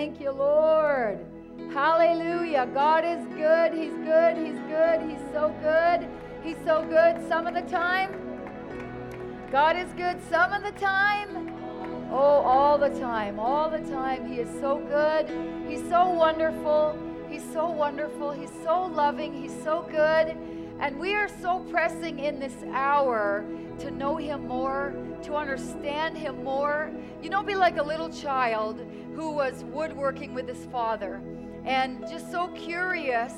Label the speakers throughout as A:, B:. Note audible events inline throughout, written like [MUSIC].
A: Thank you, Lord. Hallelujah. God is good. He's good. He's good. He's so good. He's so good some of the time. God is good some of the time. Oh, all the time. All the time. He is so good. He's so wonderful. He's so wonderful. He's so loving. He's so good. And we are so pressing in this hour to know Him more, to understand Him more. You know, be like a little child who was woodworking with his father and just so curious.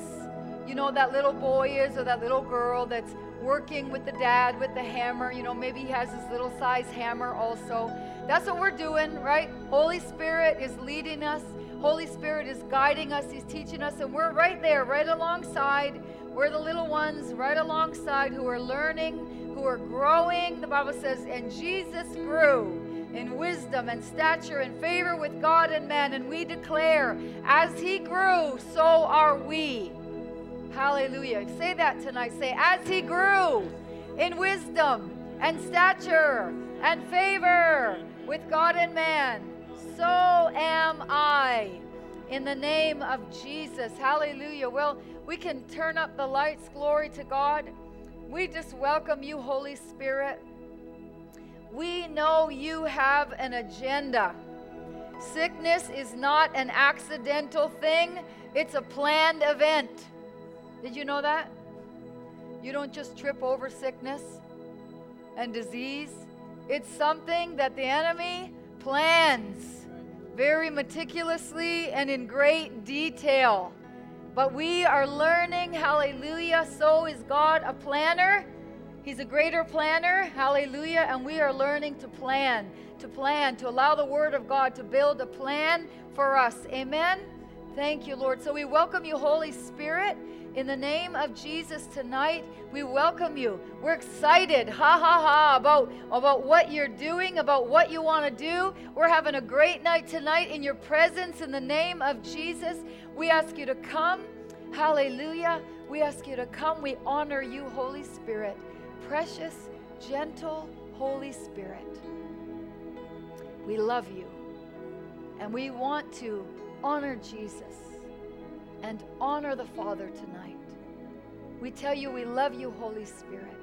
A: You know, that little boy is, or that little girl that's working with the dad with the hammer. You know, maybe he has his little size hammer also. That's what we're doing, right? Holy Spirit is leading us. Holy Spirit is guiding us. He's teaching us, and we're right there, right alongside. We're the little ones right alongside who are learning, who are growing. The Bible says, and Jesus grew in wisdom and stature and favor with God and man. And we declare, as he grew, so are we. Hallelujah. Say that tonight. Say, as he grew in wisdom and stature and favor with God and man, so am I. In the name of Jesus. Hallelujah. Well, we can turn up the lights. Glory to God. We just welcome you, Holy Spirit. We know you have an agenda. Sickness is not an accidental thing, it's a planned event. Did you know that? You don't just trip over sickness and disease, it's something that the enemy plans very meticulously and in great detail. But we are learning, hallelujah, so is God a planner He's a greater planner. Hallelujah. And we are learning to plan, to plan, to allow the Word of God to build a plan for us. Amen. Thank you, Lord. So we welcome you, Holy Spirit. In the name of Jesus tonight, we welcome you. We're excited, ha ha ha, about, about what you're doing, about what you want to do. We're having a great night tonight in your presence in the name of Jesus. We ask you to come. Hallelujah. We ask you to come. We honor you, Holy Spirit precious, gentle Holy Spirit. We love you. And we want to honor Jesus and honor the Father tonight. We tell you we love you, Holy Spirit.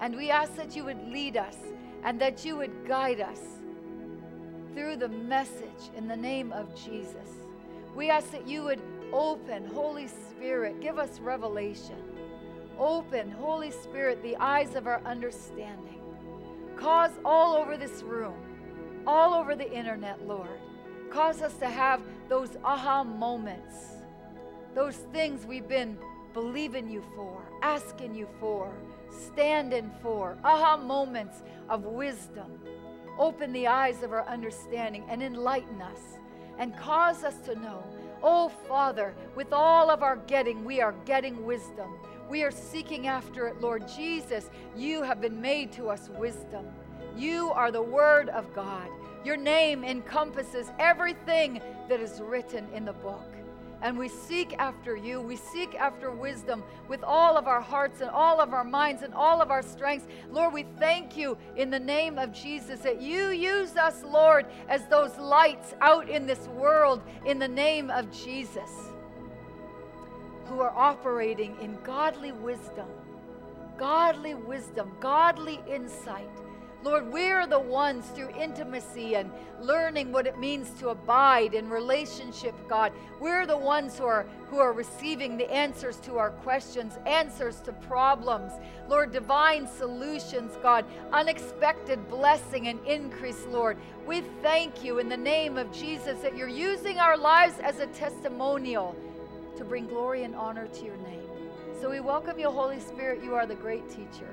A: And we ask that you would lead us and that you would guide us through the message in the name of Jesus. We ask that you would open, Holy Spirit, give us revelation Open, Holy Spirit, the eyes of our understanding. Cause all over this room, all over the internet, Lord, cause us to have those aha moments, those things we've been believing you for, asking you for, standing for, aha moments of wisdom. Open the eyes of our understanding and enlighten us and cause us to know, oh Father, with all of our getting, we are getting wisdom. We are seeking after it, Lord Jesus. You have been made to us wisdom. You are the Word of God. Your name encompasses everything that is written in the book. And we seek after you. We seek after wisdom with all of our hearts and all of our minds and all of our strengths. Lord, we thank you in the name of Jesus that you use us, Lord, as those lights out in this world in the name of Jesus who are operating in godly wisdom, godly wisdom, godly insight. Lord, we're the ones through intimacy and learning what it means to abide in relationship, God. We're the ones who are who are receiving the answers to our questions, answers to problems. Lord, divine solutions, God, unexpected blessing and increase, Lord. We thank you in the name of Jesus that you're using our lives as a testimonial to bring glory and honor to your name. So we welcome you, Holy Spirit. You are the great teacher.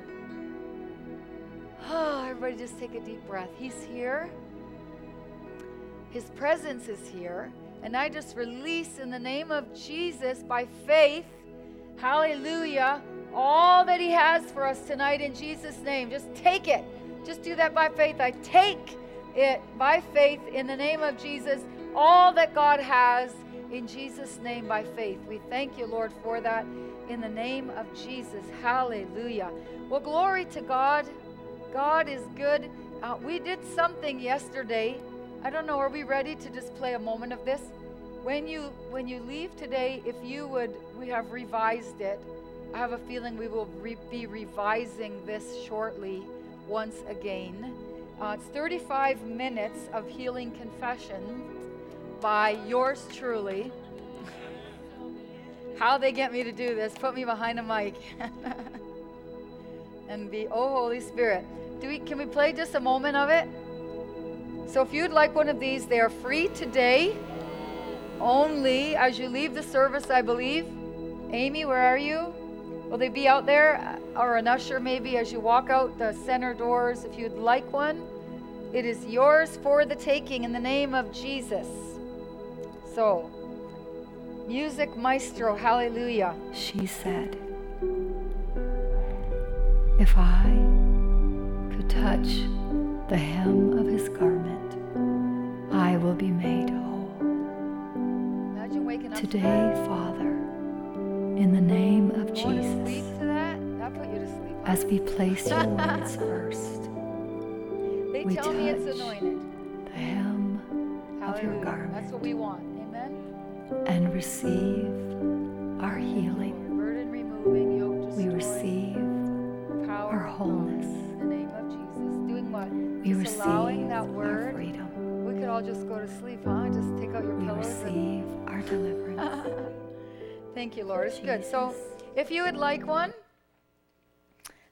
A: Oh, everybody just take a deep breath. He's here. His presence is here. And I just release in the name of Jesus by faith, hallelujah, all that He has for us tonight in Jesus' name. Just take it. Just do that by faith. I take it by faith in the name of Jesus, all that God has in Jesus' name by faith. We thank you, Lord, for that in the name of Jesus. Hallelujah. Well, glory to God. God is good. Uh, we did something yesterday. I don't know. Are we ready to just play a moment of this? when you when you leave today, if you would, we have revised it. I have a feeling we will re- be revising this shortly once again. Uh, it's 35 minutes of healing confession by yours truly. How they get me to do this, put me behind a mic. [LAUGHS] and be, oh, Holy Spirit. Do we, can we play just a moment of it? So if you'd like one of these, they are free today. Only as you leave the service, I believe. Amy, where are you? Will they be out there? Uh, or an usher, maybe, as you walk out the center doors, if you'd like one? It is yours for the taking in the name of Jesus. So, music maestro, hallelujah.
B: She said, If I could touch the hem of his garment, I will be made whole.
A: Imagine waking up
B: Today, Father, in the name of
A: Going to sleep
B: Jesus,
A: that? That put you to sleep. huh?
B: as we place your [LAUGHS] words first,
A: They
B: we
A: tell me it's
B: touch
A: anointed.
B: the hem of your
A: Hallelujah. That's what we want.
B: And receive our healing.
A: Burden removing, yoke
B: We receive
A: power
B: our wholeness.
A: In the name of Jesus. Doing what?
B: We
A: Just
B: receive
A: allowing that
B: our freedom.
A: We could all just go to sleep, huh? Just take out your
B: We
A: pillows. and-
B: receive our deliverance. [LAUGHS]
A: Thank you, Lord. It's good. So, if you would like one,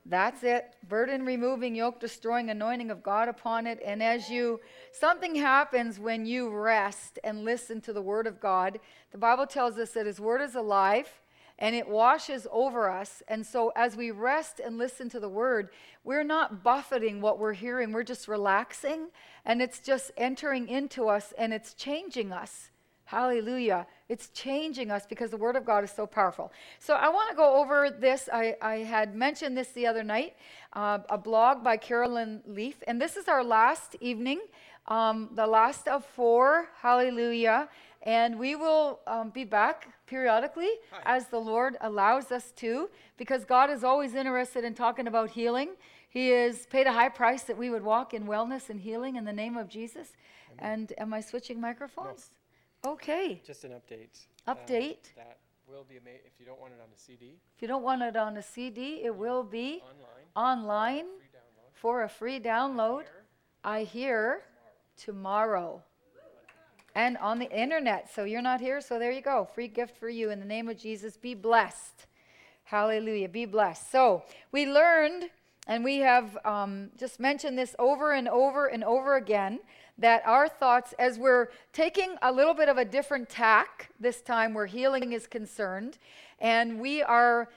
A: that's it. Burden removing, yoke destroying, anointing of God upon it. And as you, something happens when you rest and listen to the Word of God. The Bible tells us that His Word is alive and it washes over us. And so, as we rest and listen to the Word, we're not buffeting what we're hearing, we're just relaxing and it's just entering into us and it's changing us. Hallelujah. It's changing us because the Word of God is so powerful. So I want to go over this. I, I had mentioned this the other night, uh, a blog by Carolyn Leaf. And this is our last evening, um, the last of four. Hallelujah. And we will um, be back periodically as the Lord allows us to, because God is always interested in talking about healing. He has paid a high price that we would walk in wellness and healing in the name of Jesus. And am I switching microphones? Okay.
C: Just an update.
A: Update.
C: Um, that will be made, if you don't want it on the CD,
A: If you don't want it on a CD, it will be
C: online,
A: online for a free download. I hear tomorrow. And on the internet. So you're not here, so there you go. Free gift for you in the name of Jesus. Be blessed. Hallelujah. Be blessed. So we learned, and we have um, just mentioned this over and over and over again, that our thoughts, as we're taking a little bit of a different tack this time where healing is concerned, and we are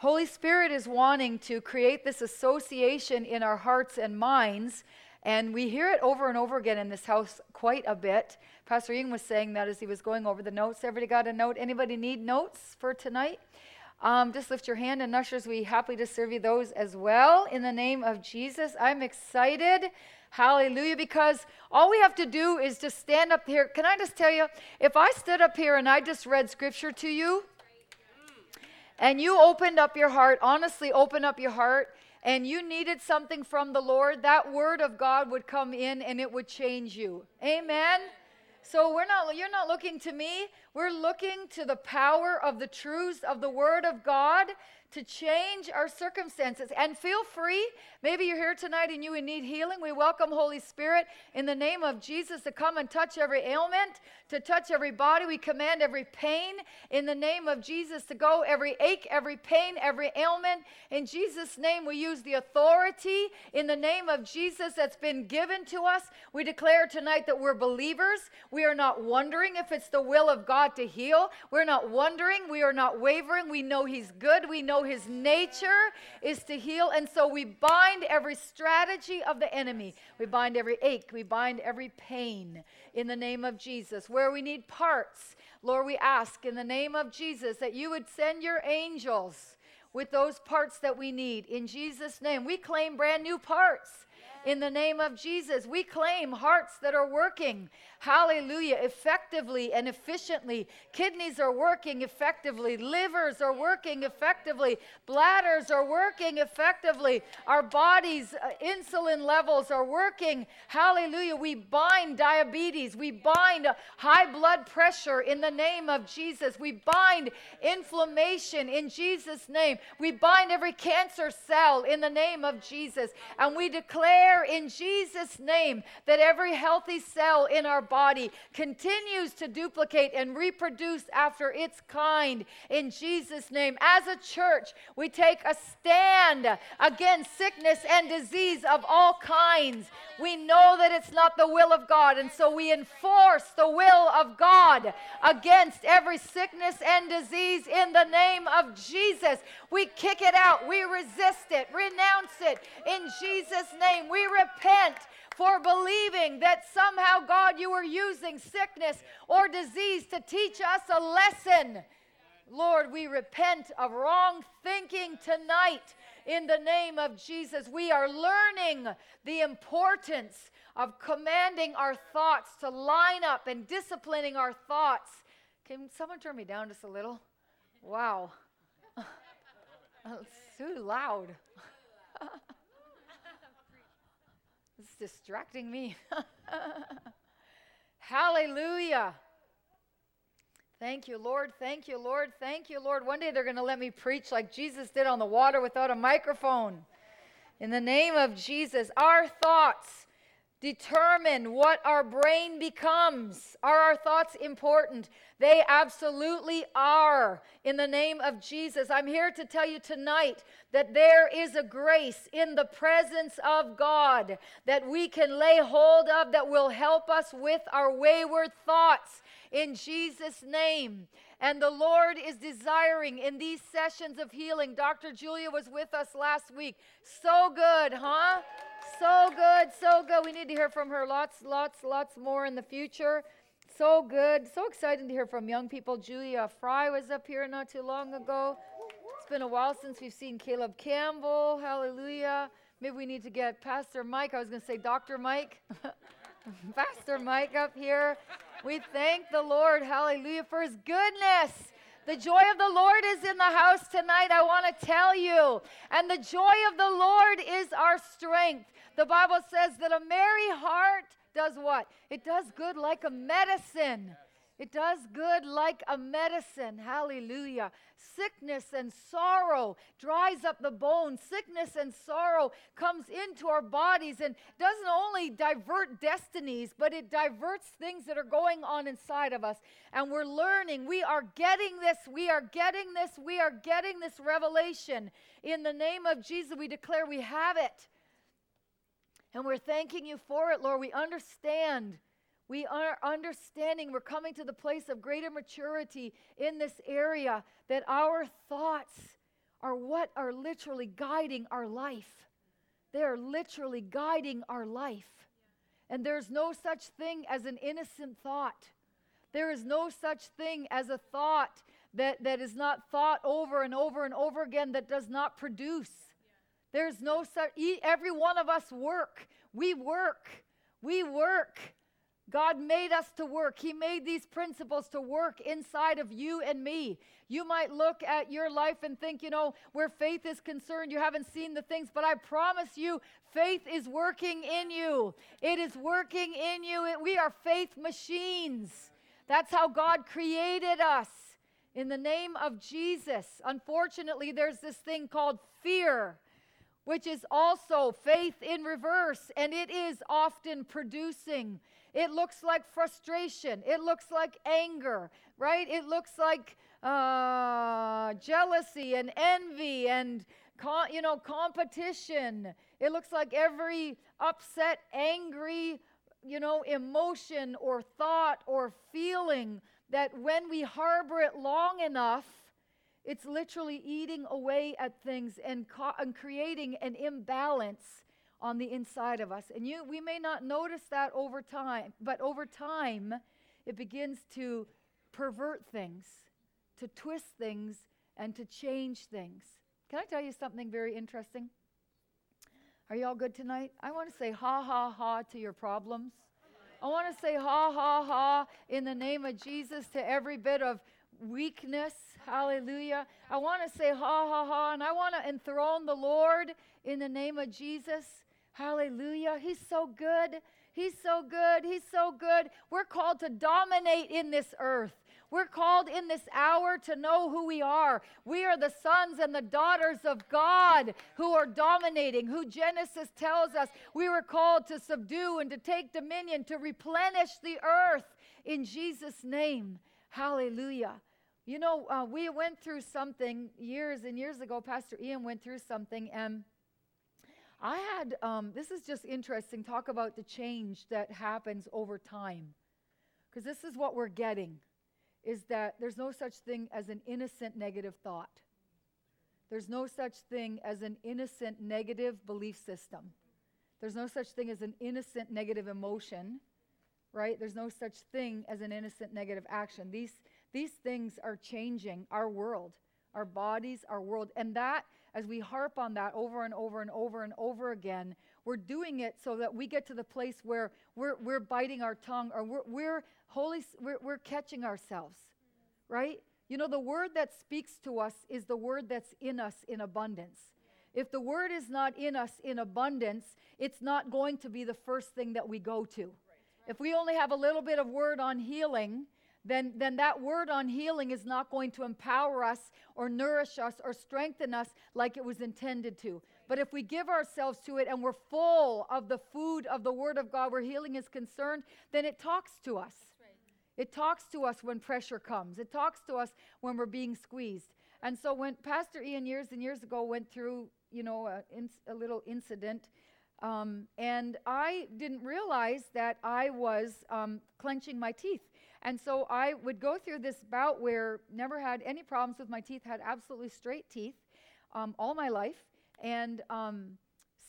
A: Holy Spirit is wanting to create this association in our hearts and minds, and we hear it over and over again in this house quite a bit. Pastor Ian was saying that as he was going over the notes. Everybody got a note? Anybody need notes for tonight? Um, just lift your hand, and ushers, we happy to serve you those as well in the name of Jesus. I'm excited. Hallelujah. Because all we have to do is just stand up here. Can I just tell you, if I stood up here and I just read scripture to you, and you opened up your heart, honestly open up your heart, and you needed something from the Lord, that word of God would come in and it would change you. Amen. So we're not you're not looking to me. We're looking to the power of the truths of the word of God to change our circumstances. And feel free, maybe you're here tonight and you need healing. We welcome Holy Spirit in the name of Jesus to come and touch every ailment, to touch every body. We command every pain in the name of Jesus to go, every ache, every pain, every ailment. In Jesus' name, we use the authority in the name of Jesus that's been given to us. We declare tonight that we're believers. We are not wondering if it's the will of God to heal. We're not wondering. We are not wavering. We know He's good. We know His nature is to heal. And so we bind every strategy of the enemy. We bind every ache. We bind every pain in the name of Jesus. Where we need parts, Lord, we ask in the name of Jesus that you would send your angels with those parts that we need. In Jesus' name, we claim brand new parts in the name of Jesus. We claim hearts that are working, hallelujah, effectively and efficiently. Kidneys are working effectively, livers are working effectively, bladders are working effectively, our bodies, uh, insulin levels are working, hallelujah. We bind diabetes, we bind high blood pressure in the name of Jesus, we bind inflammation in Jesus' name, we bind every cancer cell in the name of Jesus, and we declare in Jesus' name that every healthy cell in our body continues to duplicate and reproduce after its kind in Jesus' name. As a church, we take a stand against sickness and disease of all kinds. We know that it's not the will of God, and so we enforce the will of God against every sickness and disease in the name of Jesus. We kick it out, we resist it, renounce it in Jesus' name. We repent for believing that somehow, God, you were using sickness or disease to teach us a lesson. Lord, we repent of wrong thinking tonight in the name of Jesus. We are learning the importance of commanding our thoughts to line up and disciplining our thoughts. Can someone turn me down just a little? Wow. it's [LAUGHS] too loud. [LAUGHS] it's distracting me. [LAUGHS] Hallelujah. Thank you, Lord. Thank you, Lord. Thank you, Lord. One day they're going to let me preach like Jesus did on the water without a microphone. In the name of Jesus, our thoughts determine what our brain becomes. Are our thoughts important? They absolutely are. In the name of Jesus, I'm here to tell you tonight that there is a grace in the presence of God that we can lay hold of that will help us with our wayward thoughts in Jesus' name. And the Lord is desiring in these sessions of healing. Dr. Julia was with us last week. So good, huh? So good, so good. We need to hear from her lots, lots, lots more in the future. So good. So excited to hear from young people. Julia Fry was up here not too long ago. It's been a while since we've seen Caleb Campbell. Hallelujah. Maybe we need to get Pastor Mike. I was going to say Dr. Mike. [LAUGHS] Pastor Mike up here. We thank the Lord, hallelujah, for his goodness. The joy of the Lord is in the house tonight, I want to tell you. And the joy of the Lord is our strength. The Bible says that a merry heart does what? It does good like a medicine. It does good like a medicine. Hallelujah. Sickness and sorrow dries up the bones. Sickness and sorrow comes into our bodies and doesn't only divert destinies, but it diverts things that are going on inside of us. And we're learning. We are getting this. We are getting this. We are getting this revelation. In the name of Jesus, we declare we have it. And we're thanking you for it, Lord. We understand we are understanding, we're coming to the place of greater maturity in this area that our thoughts are what are literally guiding our life. They are literally guiding our life. And there's no such thing as an innocent thought. There is no such thing as a thought that, that is not thought over and over and over again that does not produce. There's no such, every one of us work. We work. We work. God made us to work. He made these principles to work inside of you and me. You might look at your life and think, you know, where faith is concerned, you haven't seen the things, but I promise you, faith is working in you. It is working in you. It, we are faith machines. That's how God created us in the name of Jesus. Unfortunately, there's this thing called fear which is also faith in reverse, and it is often producing it looks like frustration. It looks like anger, right? It looks like uh, jealousy and envy and you know competition. It looks like every upset, angry, you know, emotion or thought or feeling that when we harbor it long enough, it's literally eating away at things and, co- and creating an imbalance on the inside of us. And you we may not notice that over time, but over time it begins to pervert things, to twist things and to change things. Can I tell you something very interesting? Are y'all good tonight? I want to say ha ha ha to your problems. I want to say ha ha ha in the name of Jesus to every bit of weakness. Hallelujah. I want to say ha ha ha and I want to enthrone the Lord in the name of Jesus. Hallelujah. He's so good. He's so good. He's so good. We're called to dominate in this earth. We're called in this hour to know who we are. We are the sons and the daughters of God who are dominating, who Genesis tells us we were called to subdue and to take dominion, to replenish the earth in Jesus' name. Hallelujah. You know, uh, we went through something years and years ago. Pastor Ian went through something, and I had um, this is just interesting. Talk about the change that happens over time. Because this is what we're getting is that there's no such thing as an innocent negative thought. There's no such thing as an innocent negative belief system. There's no such thing as an innocent negative emotion, right? There's no such thing as an innocent negative action. These, these things are changing our world, our bodies, our world. And that, as we harp on that over and over and over and over again, we're doing it so that we get to the place where we're, we're biting our tongue or we're, we're Holy, we're, we're catching ourselves, right? You know, the word that speaks to us is the word that's in us in abundance. If the word is not in us in abundance, it's not going to be the first thing that we go to. If we only have a little bit of word on healing, then, then that word on healing is not going to empower us or nourish us or strengthen us like it was intended to. But if we give ourselves to it and we're full of the food of the Word of God where healing is concerned, then it talks to us. It talks to us when pressure comes. It talks to us when we're being squeezed. And so when Pastor Ian years and years ago went through, you know, a, a little incident, um, and I didn't realize that I was um, clenching my teeth. And so I would go through this bout where never had any problems with my teeth, had absolutely straight teeth um, all my life. And um,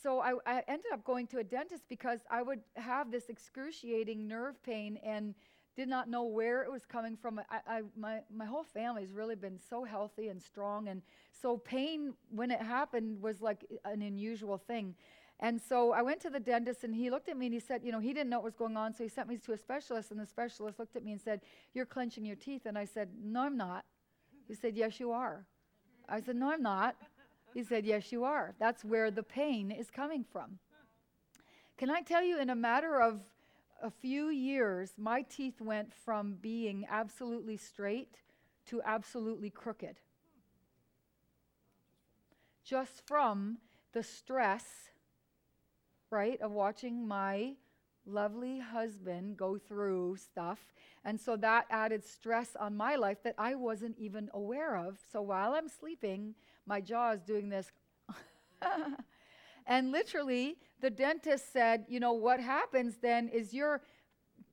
A: so I, I ended up going to a dentist because I would have this excruciating nerve pain and did not know where it was coming from. I, I, my, my whole family's really been so healthy and strong. And so pain, when it happened, was like an unusual thing. And so I went to the dentist and he looked at me and he said, you know, he didn't know what was going on. So he sent me to a specialist and the specialist looked at me and said, You're clenching your teeth. And I said, No, I'm not. He said, Yes, you are. I said, No, I'm not. He said, Yes, you are. That's where the pain is coming from. Can I tell you, in a matter of a few years, my teeth went from being absolutely straight to absolutely crooked. Just from the stress, right, of watching my lovely husband go through stuff. And so that added stress on my life that I wasn't even aware of. So while I'm sleeping, my jaw is doing this. [LAUGHS] and literally, the dentist said, you know, what happens then is you're,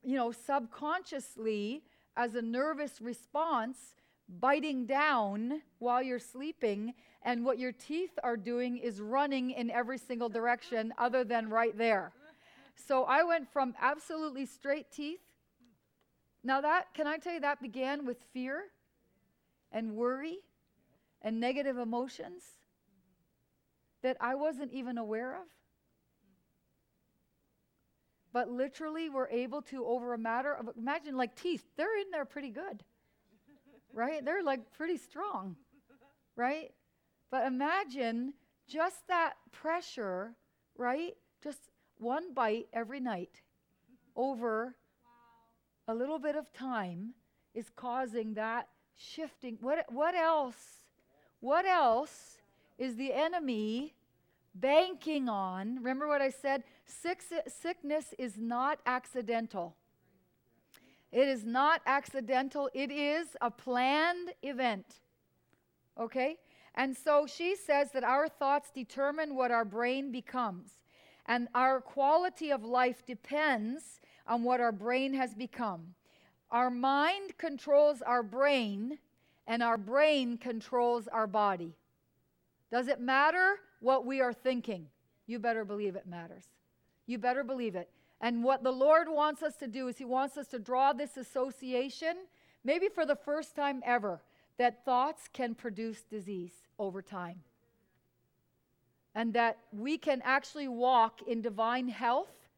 A: you know, subconsciously, as a nervous response, biting down while you're sleeping, and what your teeth are doing is running in every single direction other than right there. So I went from absolutely straight teeth. Now, that, can I tell you, that began with fear and worry and negative emotions that I wasn't even aware of but literally we're able to over a matter of imagine like teeth they're in there pretty good right they're like pretty strong right but imagine just that pressure right just one bite every night over wow. a little bit of time is causing that shifting what what else what else is the enemy banking on, remember what I said? Sick, sickness is not accidental. It is not accidental, it is a planned event. Okay? And so she says that our thoughts determine what our brain becomes. And our quality of life depends on what our brain has become. Our mind controls our brain, and our brain controls our body. Does it matter what we are thinking? You better believe it matters. You better believe it. And what the Lord wants us to do is He wants us to draw this association, maybe for the first time ever, that thoughts can produce disease over time. and that we can actually walk in divine health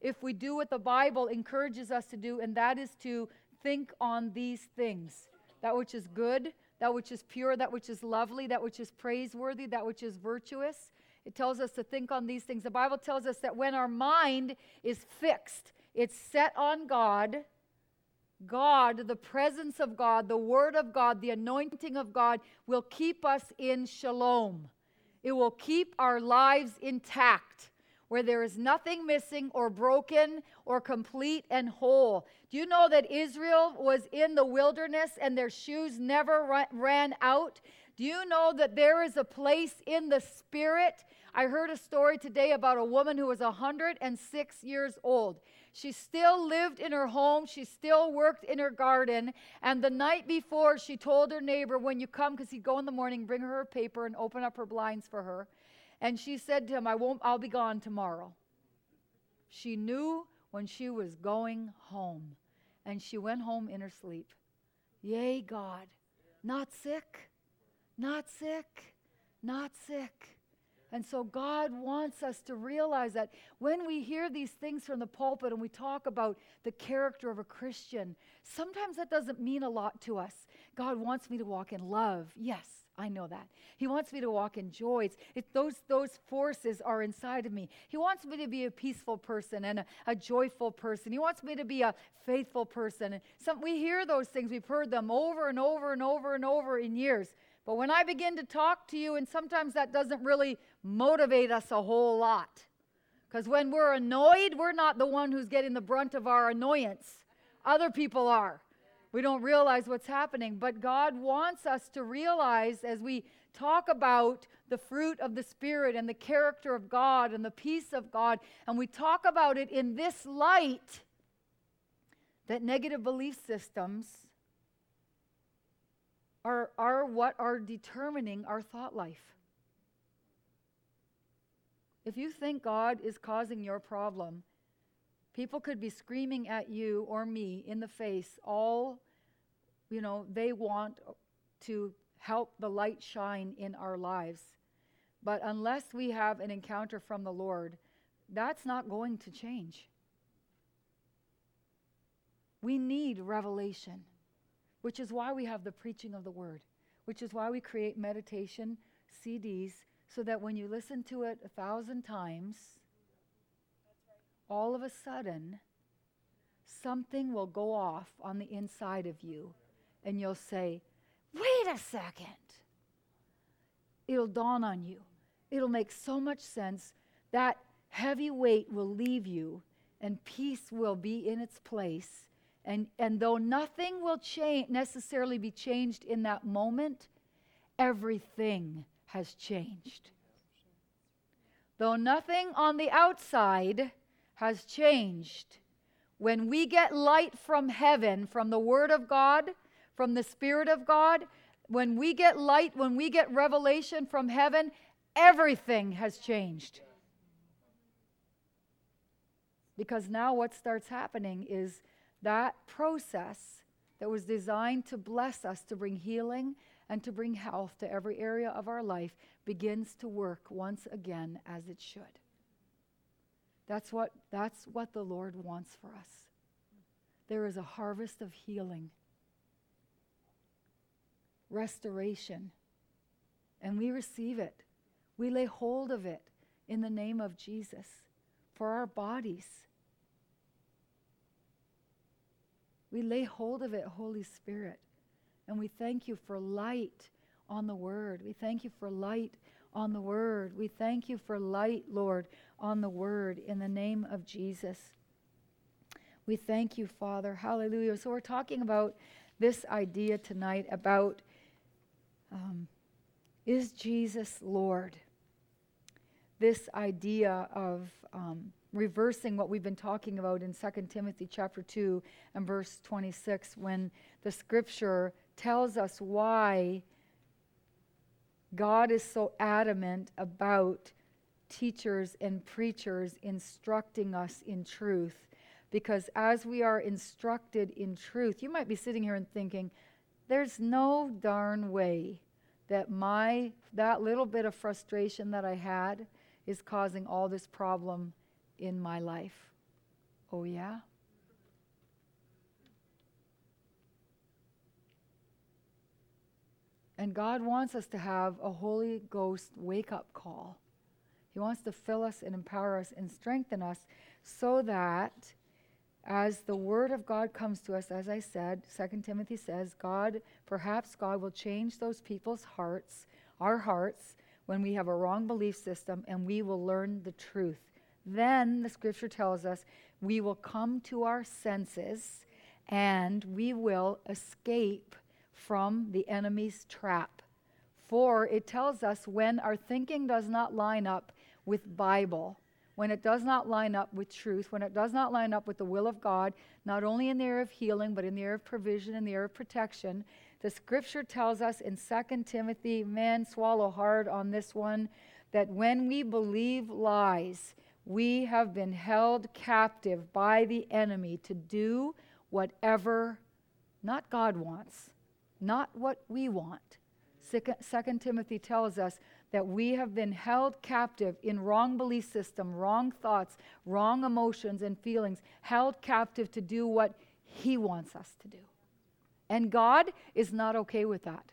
A: if we do what the Bible encourages us to do, and that is to think on these things that which is good, that which is pure, that which is lovely, that which is praiseworthy, that which is virtuous. It tells us to think on these things. The Bible tells us that when our mind is fixed, it's set on God, God, the presence of God, the Word of God, the anointing of God will keep us in shalom. It will keep our lives intact, where there is nothing missing or broken or complete and whole. Do you know that Israel was in the wilderness and their shoes never ran out? Do you know that there is a place in the spirit? I heard a story today about a woman who was 106 years old. She still lived in her home. She still worked in her garden. And the night before, she told her neighbor, When you come, because he'd go in the morning, bring her a paper and open up her blinds for her. And she said to him, I won't, I'll be gone tomorrow. She knew when she was going home. And she went home in her sleep. Yay, God. Not sick, not sick, not sick. And so God wants us to realize that when we hear these things from the pulpit and we talk about the character of a Christian, sometimes that doesn't mean a lot to us. God wants me to walk in love. Yes, I know that. He wants me to walk in joy. It, those, those forces are inside of me. He wants me to be a peaceful person and a, a joyful person. He wants me to be a faithful person. And some, we hear those things. We've heard them over and over and over and over in years. But when I begin to talk to you, and sometimes that doesn't really motivate us a whole lot. Because when we're annoyed, we're not the one who's getting the brunt of our annoyance, other people are. We don't realize what's happening. But God wants us to realize as we talk about the fruit of the Spirit and the character of God and the peace of God, and we talk about it in this light, that negative belief systems are, are what are determining our thought life. If you think God is causing your problem, people could be screaming at you or me in the face all, you know, they want to help the light shine in our lives. But unless we have an encounter from the Lord, that's not going to change. We need revelation, which is why we have the preaching of the word, which is why we create meditation CDs so that when you listen to it a thousand times, all of a sudden, something will go off on the inside of you, and you'll say, Wait a second. It'll dawn on you. It'll make so much sense. That heavy weight will leave you, and peace will be in its place. And, and though nothing will change, necessarily be changed in that moment, everything has changed. Though nothing on the outside has changed, when we get light from heaven, from the Word of God, from the Spirit of God, when we get light, when we get revelation from heaven, everything has changed. Because now what starts happening is that process that was designed to bless us, to bring healing and to bring health to every area of our life begins to work once again as it should. That's what, that's what the Lord wants for us. There is a harvest of healing, restoration, and we receive it. We lay hold of it in the name of Jesus for our bodies. We lay hold of it, Holy Spirit. And we thank you for light on the word. We thank you for light on the word. We thank you for light, Lord, on the word in the name of Jesus. We thank you, Father. Hallelujah. So, we're talking about this idea tonight about um, is Jesus Lord? This idea of um, reversing what we've been talking about in 2 Timothy chapter 2 and verse 26 when the scripture tells us why God is so adamant about teachers and preachers instructing us in truth. Because as we are instructed in truth, you might be sitting here and thinking, there's no darn way that my that little bit of frustration that I had is causing all this problem in my life. Oh yeah? And God wants us to have a Holy Ghost wake up call. He wants to fill us and empower us and strengthen us so that as the word of God comes to us, as I said, 2 Timothy says, God, perhaps God will change those people's hearts, our hearts, when we have a wrong belief system and we will learn the truth. Then the scripture tells us we will come to our senses and we will escape from the enemy's trap. For it tells us when our thinking does not line up with Bible, when it does not line up with truth, when it does not line up with the will of God, not only in the area of healing, but in the area of provision, in the area of protection. The scripture tells us in 2 Timothy, man, swallow hard on this one, that when we believe lies, we have been held captive by the enemy to do whatever not God wants, not what we want. Second Timothy tells us that we have been held captive in wrong belief system, wrong thoughts, wrong emotions and feelings, held captive to do what he wants us to do. And God is not okay with that.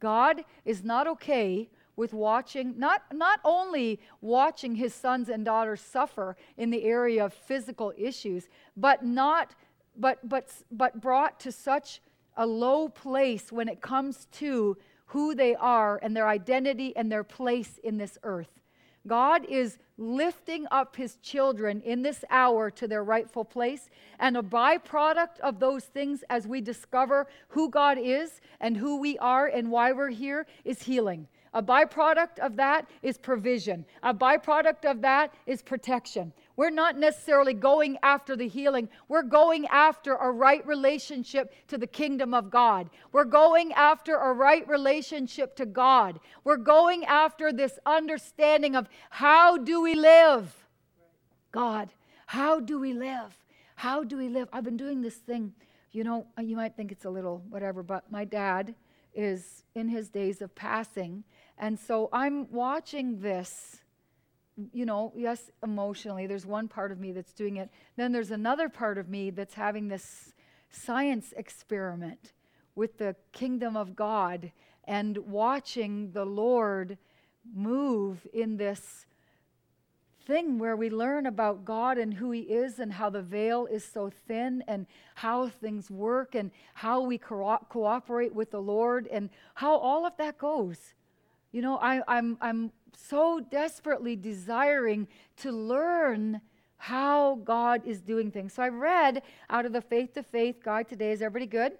A: God is not okay with watching not not only watching his sons and daughters suffer in the area of physical issues, but not but but but brought to such a low place when it comes to who they are and their identity and their place in this earth. God is lifting up his children in this hour to their rightful place. And a byproduct of those things as we discover who God is and who we are and why we're here is healing. A byproduct of that is provision. A byproduct of that is protection. We're not necessarily going after the healing. We're going after a right relationship to the kingdom of God. We're going after a right relationship to God. We're going after this understanding of how do we live? God, how do we live? How do we live? I've been doing this thing. You know, you might think it's a little whatever, but my dad is in his days of passing and so I'm watching this, you know, yes, emotionally. There's one part of me that's doing it. Then there's another part of me that's having this science experiment with the kingdom of God and watching the Lord move in this thing where we learn about God and who He is and how the veil is so thin and how things work and how we co- cooperate with the Lord and how all of that goes. You know, I, I'm, I'm so desperately desiring to learn how God is doing things. So I read out of the Faith to Faith guide today. Is everybody good?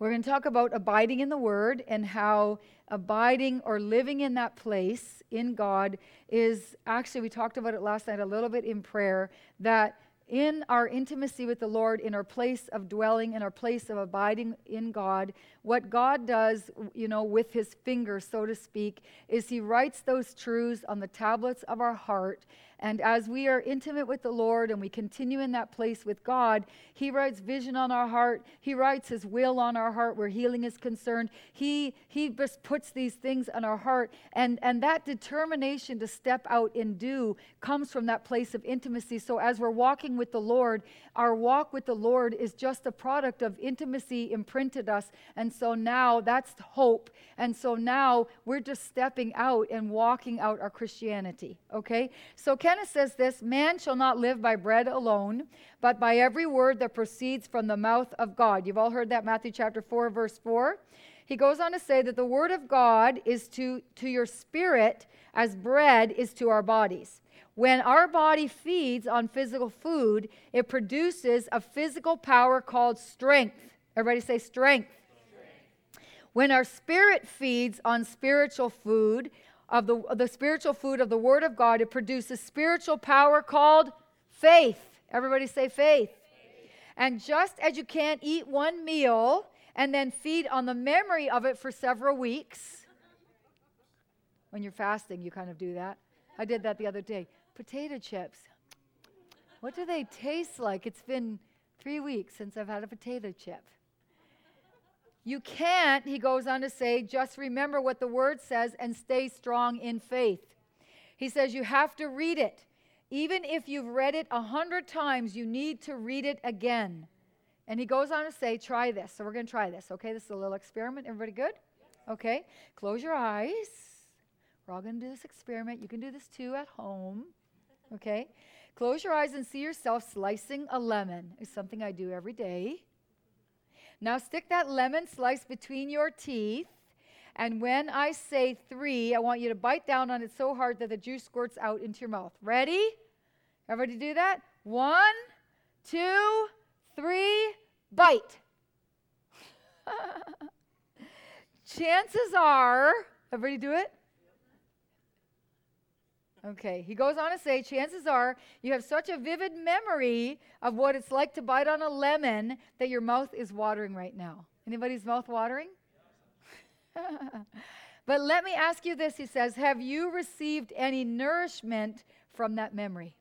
A: We're going to talk about abiding in the Word and how abiding or living in that place in God is actually, we talked about it last night a little bit in prayer, that in our intimacy with the Lord, in our place of dwelling, in our place of abiding in God, what God does, you know, with his finger, so to speak, is he writes those truths on the tablets of our heart and as we are intimate with the Lord and we continue in that place with God, He writes vision on our heart. He writes His will on our heart where healing is concerned. He, he just puts these things on our heart. And, and that determination to step out and do comes from that place of intimacy. So as we're walking with the Lord, our walk with the Lord is just a product of intimacy imprinted us. And so now that's hope. And so now we're just stepping out and walking out our Christianity. Okay? So Kenneth says this man shall not live by bread alone, but by every word that proceeds from the mouth of God. You've all heard that, Matthew chapter 4, verse 4. He goes on to say that the word of God is to, to your spirit as bread is to our bodies. When our body feeds on physical food, it produces a physical power called strength. Everybody say strength. strength. When our spirit feeds on spiritual food, of the, the spiritual food of the Word of God, it produces spiritual power called faith. Everybody say faith. faith. And just as you can't eat one meal and then feed on the memory of it for several weeks, when you're fasting, you kind of do that. I did that the other day. Potato chips. What do they taste like? It's been three weeks since I've had a potato chip. You can't, he goes on to say, just remember what the word says and stay strong in faith. He says you have to read it. Even if you've read it a hundred times, you need to read it again. And he goes on to say, try this. So we're going to try this, okay? This is a little experiment. Everybody good? Okay. Close your eyes. We're all going to do this experiment. You can do this too at home, okay? Close your eyes and see yourself slicing a lemon. It's something I do every day. Now stick that lemon slice between your teeth. And when I say three, I want you to bite down on it so hard that the juice squirts out into your mouth. Ready? Everybody do that? One, two, three, bite. [LAUGHS] Chances are, everybody do it? Okay, he goes on to say, chances are you have such a vivid memory of what it's like to bite on a lemon that your mouth is watering right now. Anybody's mouth watering? [LAUGHS] but let me ask you this, he says, have you received any nourishment from that memory?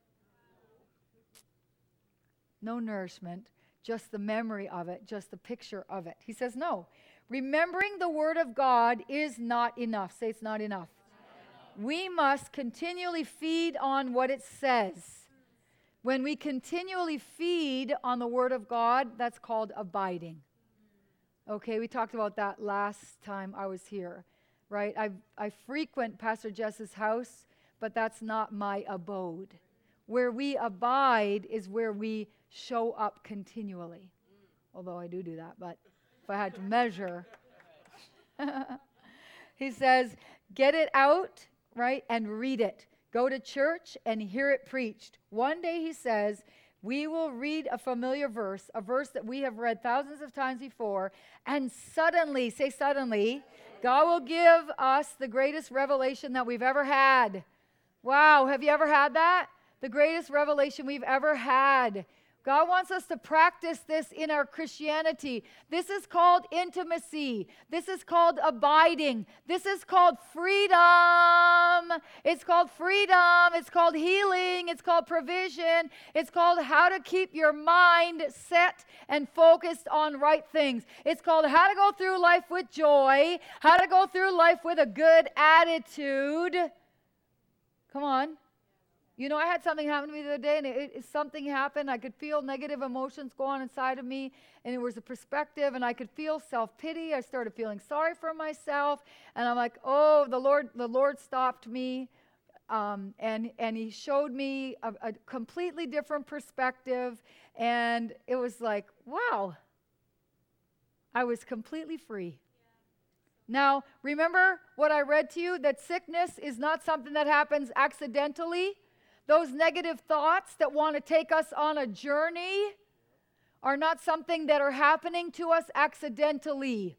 A: No nourishment, just the memory of it, just the picture of it. He says, no. Remembering the word of God is not enough. Say it's not enough we must continually feed on what it says. When we continually feed on the Word of God, that's called abiding. Okay, we talked about that last time I was here, right? I, I frequent Pastor Jess's house, but that's not my abode. Where we abide is where we show up continually. Although I do do that, but if I had to measure. [LAUGHS] he says, get it out right? And read it. Go to church and hear it preached. One day he says, we will read a familiar verse, a verse that we have read thousands of times before, and suddenly, say suddenly, God will give us the greatest revelation that we've ever had. Wow, have you ever had that? The greatest revelation we've ever had. God wants us to practice this in our Christianity. This is called intimacy. This is called abiding. This is called freedom. It's called freedom. It's called healing. It's called provision. It's called how to keep your mind set and focused on right things. It's called how to go through life with joy, how to go through life with a good attitude. Come on. You know, I had something happen to me the other day, and it, it, something happened. I could feel negative emotions go on inside of me, and it was a perspective, and I could feel self pity. I started feeling sorry for myself, and I'm like, oh, the Lord, the Lord stopped me, um, and and He showed me a, a completely different perspective, and it was like, wow, I was completely free. Now, remember what I read to you that sickness is not something that happens accidentally those negative thoughts that want to take us on a journey are not something that are happening to us accidentally.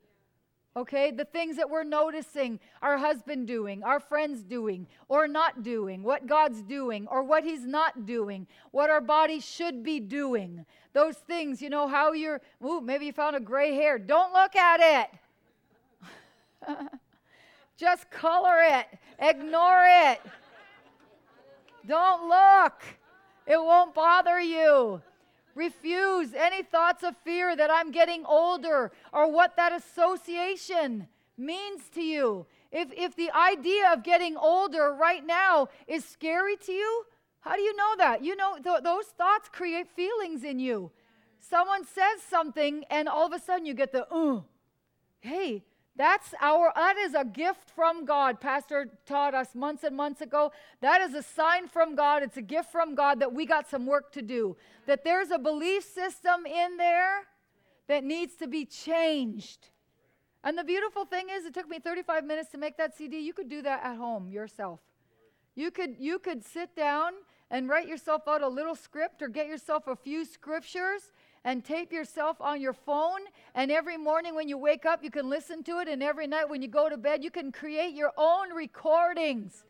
A: Okay, the things that we're noticing our husband doing, our friends doing, or not doing, what God's doing, or what He's not doing, what our body should be doing. Those things, you know, how you're, ooh, maybe you found a gray hair. Don't look at it. [LAUGHS] Just color it, ignore it. Don't look. It won't bother you. Refuse any thoughts of fear that I'm getting older or what that association means to you. If, if the idea of getting older right now is scary to you, how do you know that? You know, th- those thoughts create feelings in you. Someone says something, and all of a sudden you get the, uh, hey, that's our that is a gift from God. Pastor taught us months and months ago. That is a sign from God. It's a gift from God that we got some work to do. That there's a belief system in there that needs to be changed. And the beautiful thing is it took me 35 minutes to make that CD. You could do that at home yourself. You could you could sit down and write yourself out a little script or get yourself a few scriptures and tape yourself on your phone. And every morning when you wake up, you can listen to it. And every night when you go to bed, you can create your own recordings.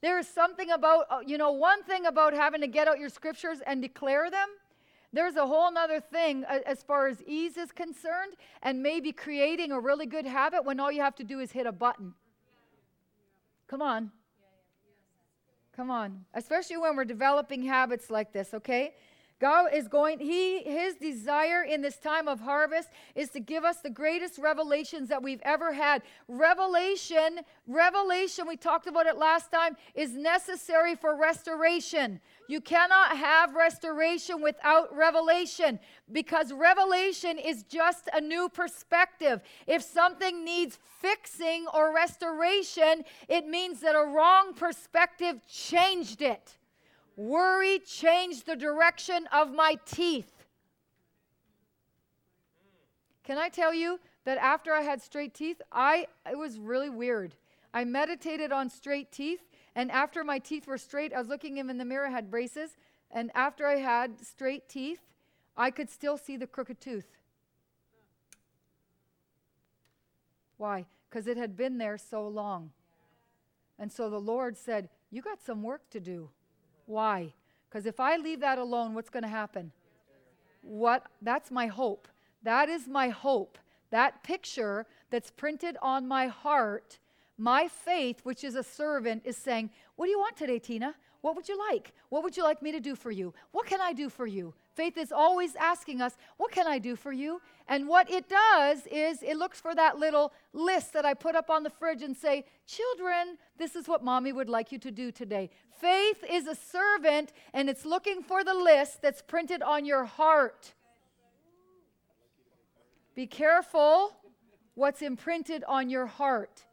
A: There is something about, uh, you know, one thing about having to get out your scriptures and declare them. There's a whole other thing uh, as far as ease is concerned, and maybe creating a really good habit when all you have to do is hit a button. Come on. Come on. Especially when we're developing habits like this, okay? God is going, He His desire in this time of harvest is to give us the greatest revelations that we've ever had. Revelation, revelation, we talked about it last time, is necessary for restoration. You cannot have restoration without revelation because revelation is just a new perspective. If something needs fixing or restoration, it means that a wrong perspective changed it. Worry changed the direction of my teeth. Can I tell you that after I had straight teeth, I it was really weird. I meditated on straight teeth, and after my teeth were straight, I was looking in the mirror, had braces, and after I had straight teeth, I could still see the crooked tooth. Why? Because it had been there so long. And so the Lord said, You got some work to do. Why? Because if I leave that alone, what's going to happen? What? That's my hope. That is my hope. That picture that's printed on my heart, my faith, which is a servant, is saying, What do you want today, Tina? What would you like? What would you like me to do for you? What can I do for you? Faith is always asking us, What can I do for you? And what it does is it looks for that little list that I put up on the fridge and say, Children, this is what mommy would like you to do today. Faith is a servant and it's looking for the list that's printed on your heart. Be careful what's imprinted on your heart.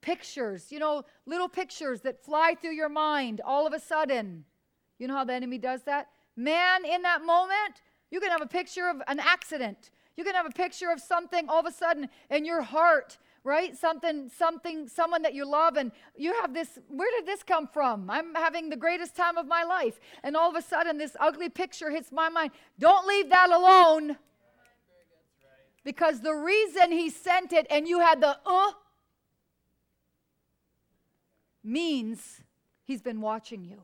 A: Pictures, you know, little pictures that fly through your mind all of a sudden. You know how the enemy does that? Man, in that moment, you can have a picture of an accident. You can have a picture of something all of a sudden in your heart, right? Something, something, someone that you love, and you have this. Where did this come from? I'm having the greatest time of my life. And all of a sudden, this ugly picture hits my mind. Don't leave that alone. Because the reason he sent it and you had the uh means he's been watching you.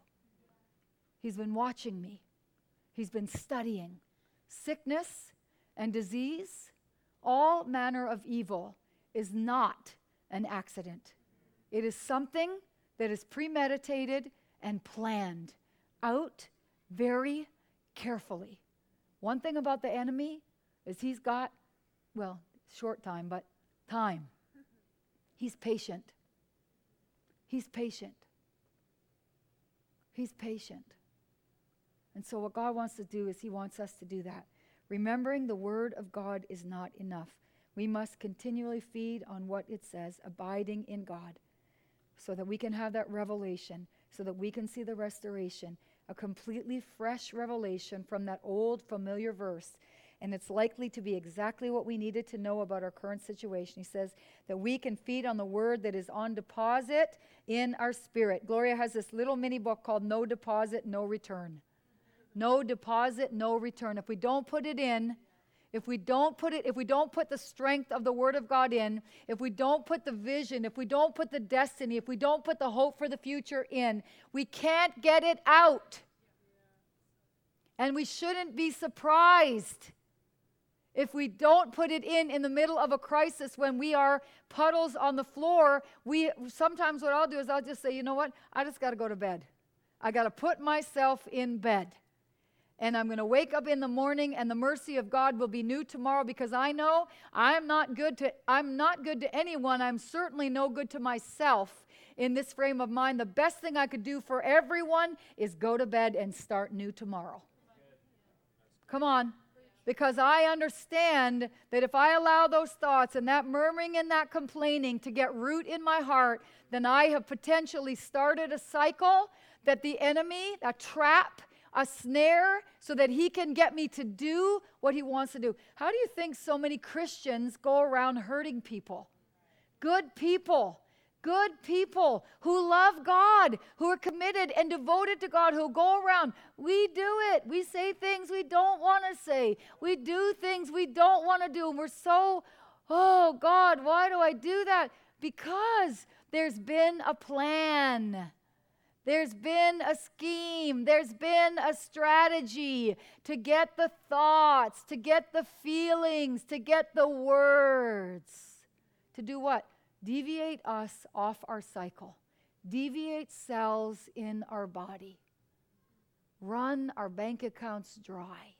A: He's been watching me. He's been studying sickness and disease, all manner of evil is not an accident. It is something that is premeditated and planned out very carefully. One thing about the enemy is he's got, well, short time, but time. He's patient. He's patient. He's patient. And so, what God wants to do is He wants us to do that. Remembering the Word of God is not enough. We must continually feed on what it says, abiding in God, so that we can have that revelation, so that we can see the restoration, a completely fresh revelation from that old familiar verse. And it's likely to be exactly what we needed to know about our current situation. He says that we can feed on the word that is on deposit in our spirit. Gloria has this little mini book called No Deposit, No Return. No deposit, no return. If we don't put it in, if we don't put it, if we don't put the strength of the Word of God in, if we don't put the vision, if we don't put the destiny, if we don't put the hope for the future in, we can't get it out. And we shouldn't be surprised if we don't put it in in the middle of a crisis when we are puddles on the floor. We sometimes what I'll do is I'll just say, you know what? I just got to go to bed. I got to put myself in bed and I'm going to wake up in the morning and the mercy of God will be new tomorrow because I know I'm not good to I'm not good to anyone. I'm certainly no good to myself in this frame of mind. The best thing I could do for everyone is go to bed and start new tomorrow. Come on. Because I understand that if I allow those thoughts and that murmuring and that complaining to get root in my heart, then I have potentially started a cycle that the enemy, a trap, a snare so that he can get me to do what he wants to do. How do you think so many Christians go around hurting people? Good people, good people who love God, who are committed and devoted to God, who go around. We do it. We say things we don't want to say, we do things we don't want to do. And we're so, oh God, why do I do that? Because there's been a plan. There's been a scheme, there's been a strategy to get the thoughts, to get the feelings, to get the words. To do what? Deviate us off our cycle, deviate cells in our body. run our bank accounts dry.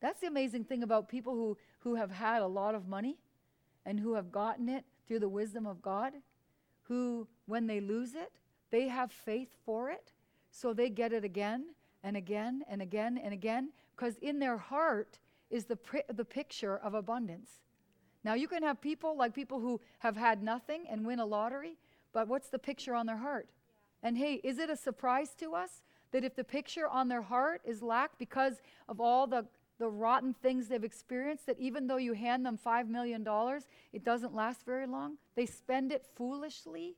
A: That's the amazing thing about people who, who have had a lot of money and who have gotten it through the wisdom of God, who, when they lose it, they have faith for it, so they get it again and again and again and again, because in their heart is the, the picture of abundance. Now, you can have people like people who have had nothing and win a lottery, but what's the picture on their heart? Yeah. And hey, is it a surprise to us that if the picture on their heart is lack because of all the the rotten things they've experienced that even though you hand them $5 million, it doesn't last very long. They spend it foolishly.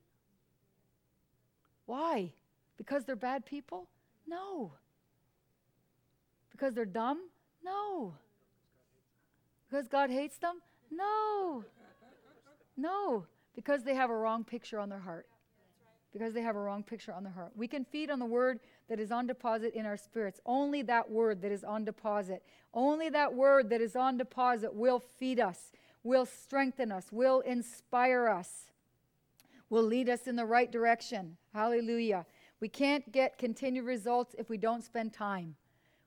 A: Why? Because they're bad people? No. Because they're dumb? No. Because God hates them? No. No. Because they have a wrong picture on their heart because they have a wrong picture on their heart. We can feed on the word that is on deposit in our spirits. Only that word that is on deposit. Only that word that is on deposit will feed us, will strengthen us, will inspire us, will lead us in the right direction. Hallelujah. We can't get continued results if we don't spend time.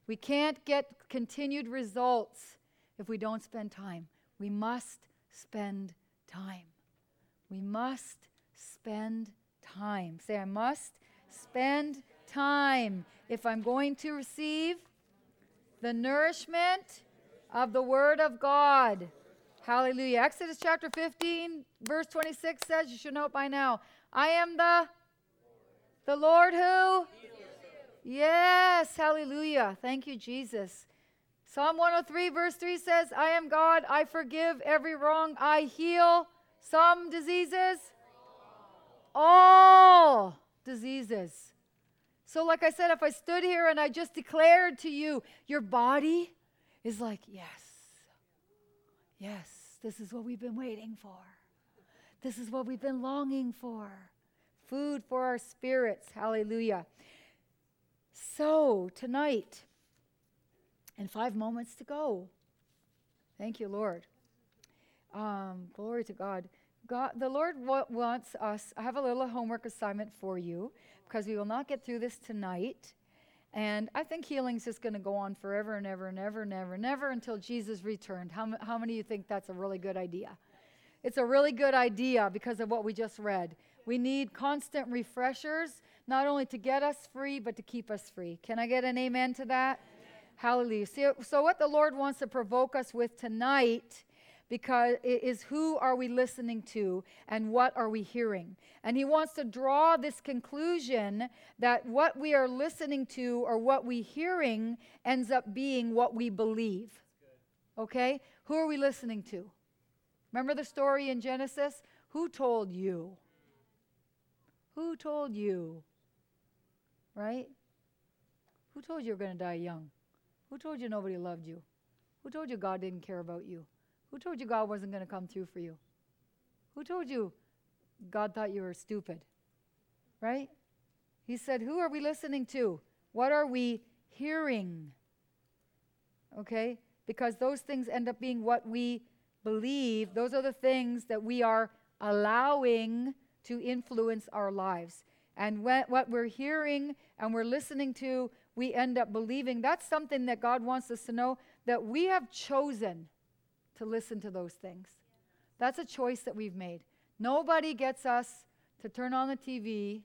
A: We can't get continued results if we don't spend time. We must spend time. We must spend time. Say, I must spend time if I'm going to receive the nourishment of the Word of God. Hallelujah. Exodus chapter 15, verse 26 says, you should know it by now. I am the the Lord who? Yes, hallelujah. Thank you, Jesus. Psalm 103, verse 3 says, I am God, I forgive every wrong, I heal some diseases all diseases. So, like I said, if I stood here and I just declared to you, your body is like, yes, yes, this is what we've been waiting for. This is what we've been longing for. Food for our spirits. Hallelujah. So, tonight, and five moments to go. Thank you, Lord. Um, glory to God. God, the Lord wants us. I have a little homework assignment for you because we will not get through this tonight. And I think healing's just going to go on forever and ever and ever and ever and ever until Jesus returned. How, how many of you think that's a really good idea? It's a really good idea because of what we just read. We need constant refreshers, not only to get us free, but to keep us free. Can I get an amen to that? Amen. Hallelujah. So, so, what the Lord wants to provoke us with tonight because it is who are we listening to and what are we hearing. And he wants to draw this conclusion that what we are listening to or what we hearing ends up being what we believe. Okay? Who are we listening to? Remember the story in Genesis? Who told you? Who told you? Right? Who told you you were going to die young? Who told you nobody loved you? Who told you God didn't care about you? Who told you God wasn't going to come through for you? Who told you God thought you were stupid? Right? He said, Who are we listening to? What are we hearing? Okay? Because those things end up being what we believe. Those are the things that we are allowing to influence our lives. And what we're hearing and we're listening to, we end up believing. That's something that God wants us to know that we have chosen to listen to those things. That's a choice that we've made. Nobody gets us to turn on the TV.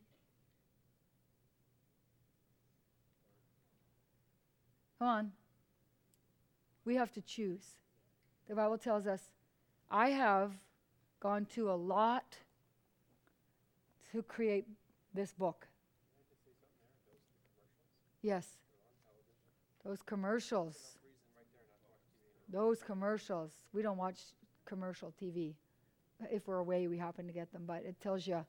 A: Come on. We have to choose. The Bible tells us, I have gone to a lot to create this book. Yes. Those commercials. Those commercials, we don't watch commercial TV. If we're away, we happen to get them, but it tells you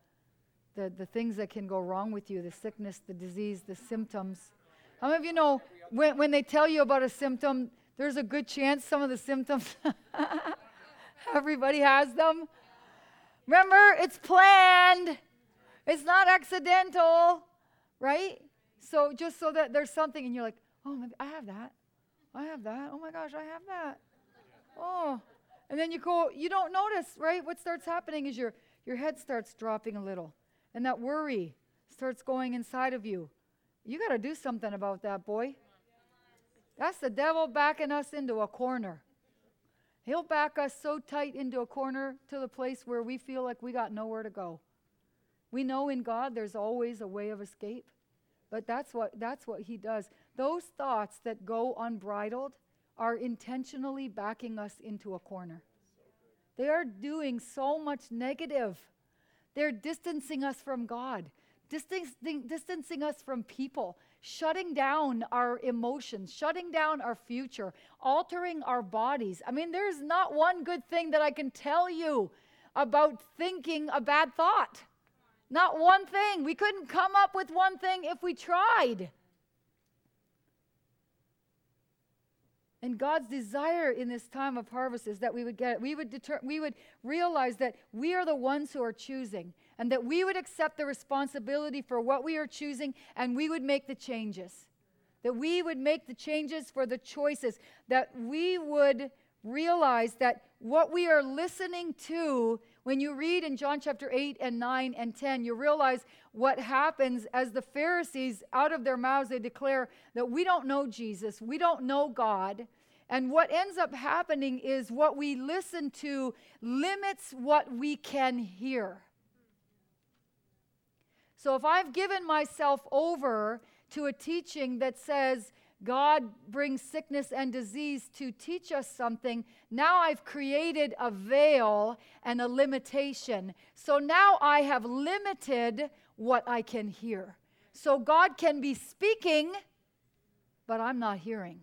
A: the, the things that can go wrong with you the sickness, the disease, the symptoms. How many of you know when, when they tell you about a symptom, there's a good chance some of the symptoms, [LAUGHS] everybody has them? Remember, it's planned, it's not accidental, right? So just so that there's something, and you're like, oh, maybe I have that. I have that. Oh my gosh, I have that. Oh. And then you go, you don't notice, right? What starts happening is your, your head starts dropping a little. And that worry starts going inside of you. You got to do something about that, boy. That's the devil backing us into a corner. He'll back us so tight into a corner to the place where we feel like we got nowhere to go. We know in God there's always a way of escape, but that's what, that's what He does. Those thoughts that go unbridled are intentionally backing us into a corner. They are doing so much negative. They're distancing us from God, distancing, distancing us from people, shutting down our emotions, shutting down our future, altering our bodies. I mean, there's not one good thing that I can tell you about thinking a bad thought. Not one thing. We couldn't come up with one thing if we tried. And God's desire in this time of harvest is that we would get we would deter, we would realize that we are the ones who are choosing and that we would accept the responsibility for what we are choosing and we would make the changes. That we would make the changes for the choices that we would realize that what we are listening to when you read in John chapter 8 and 9 and 10, you realize what happens as the Pharisees, out of their mouths, they declare that we don't know Jesus, we don't know God. And what ends up happening is what we listen to limits what we can hear. So if I've given myself over to a teaching that says, God brings sickness and disease to teach us something. Now I've created a veil and a limitation. So now I have limited what I can hear. So God can be speaking, but I'm not hearing.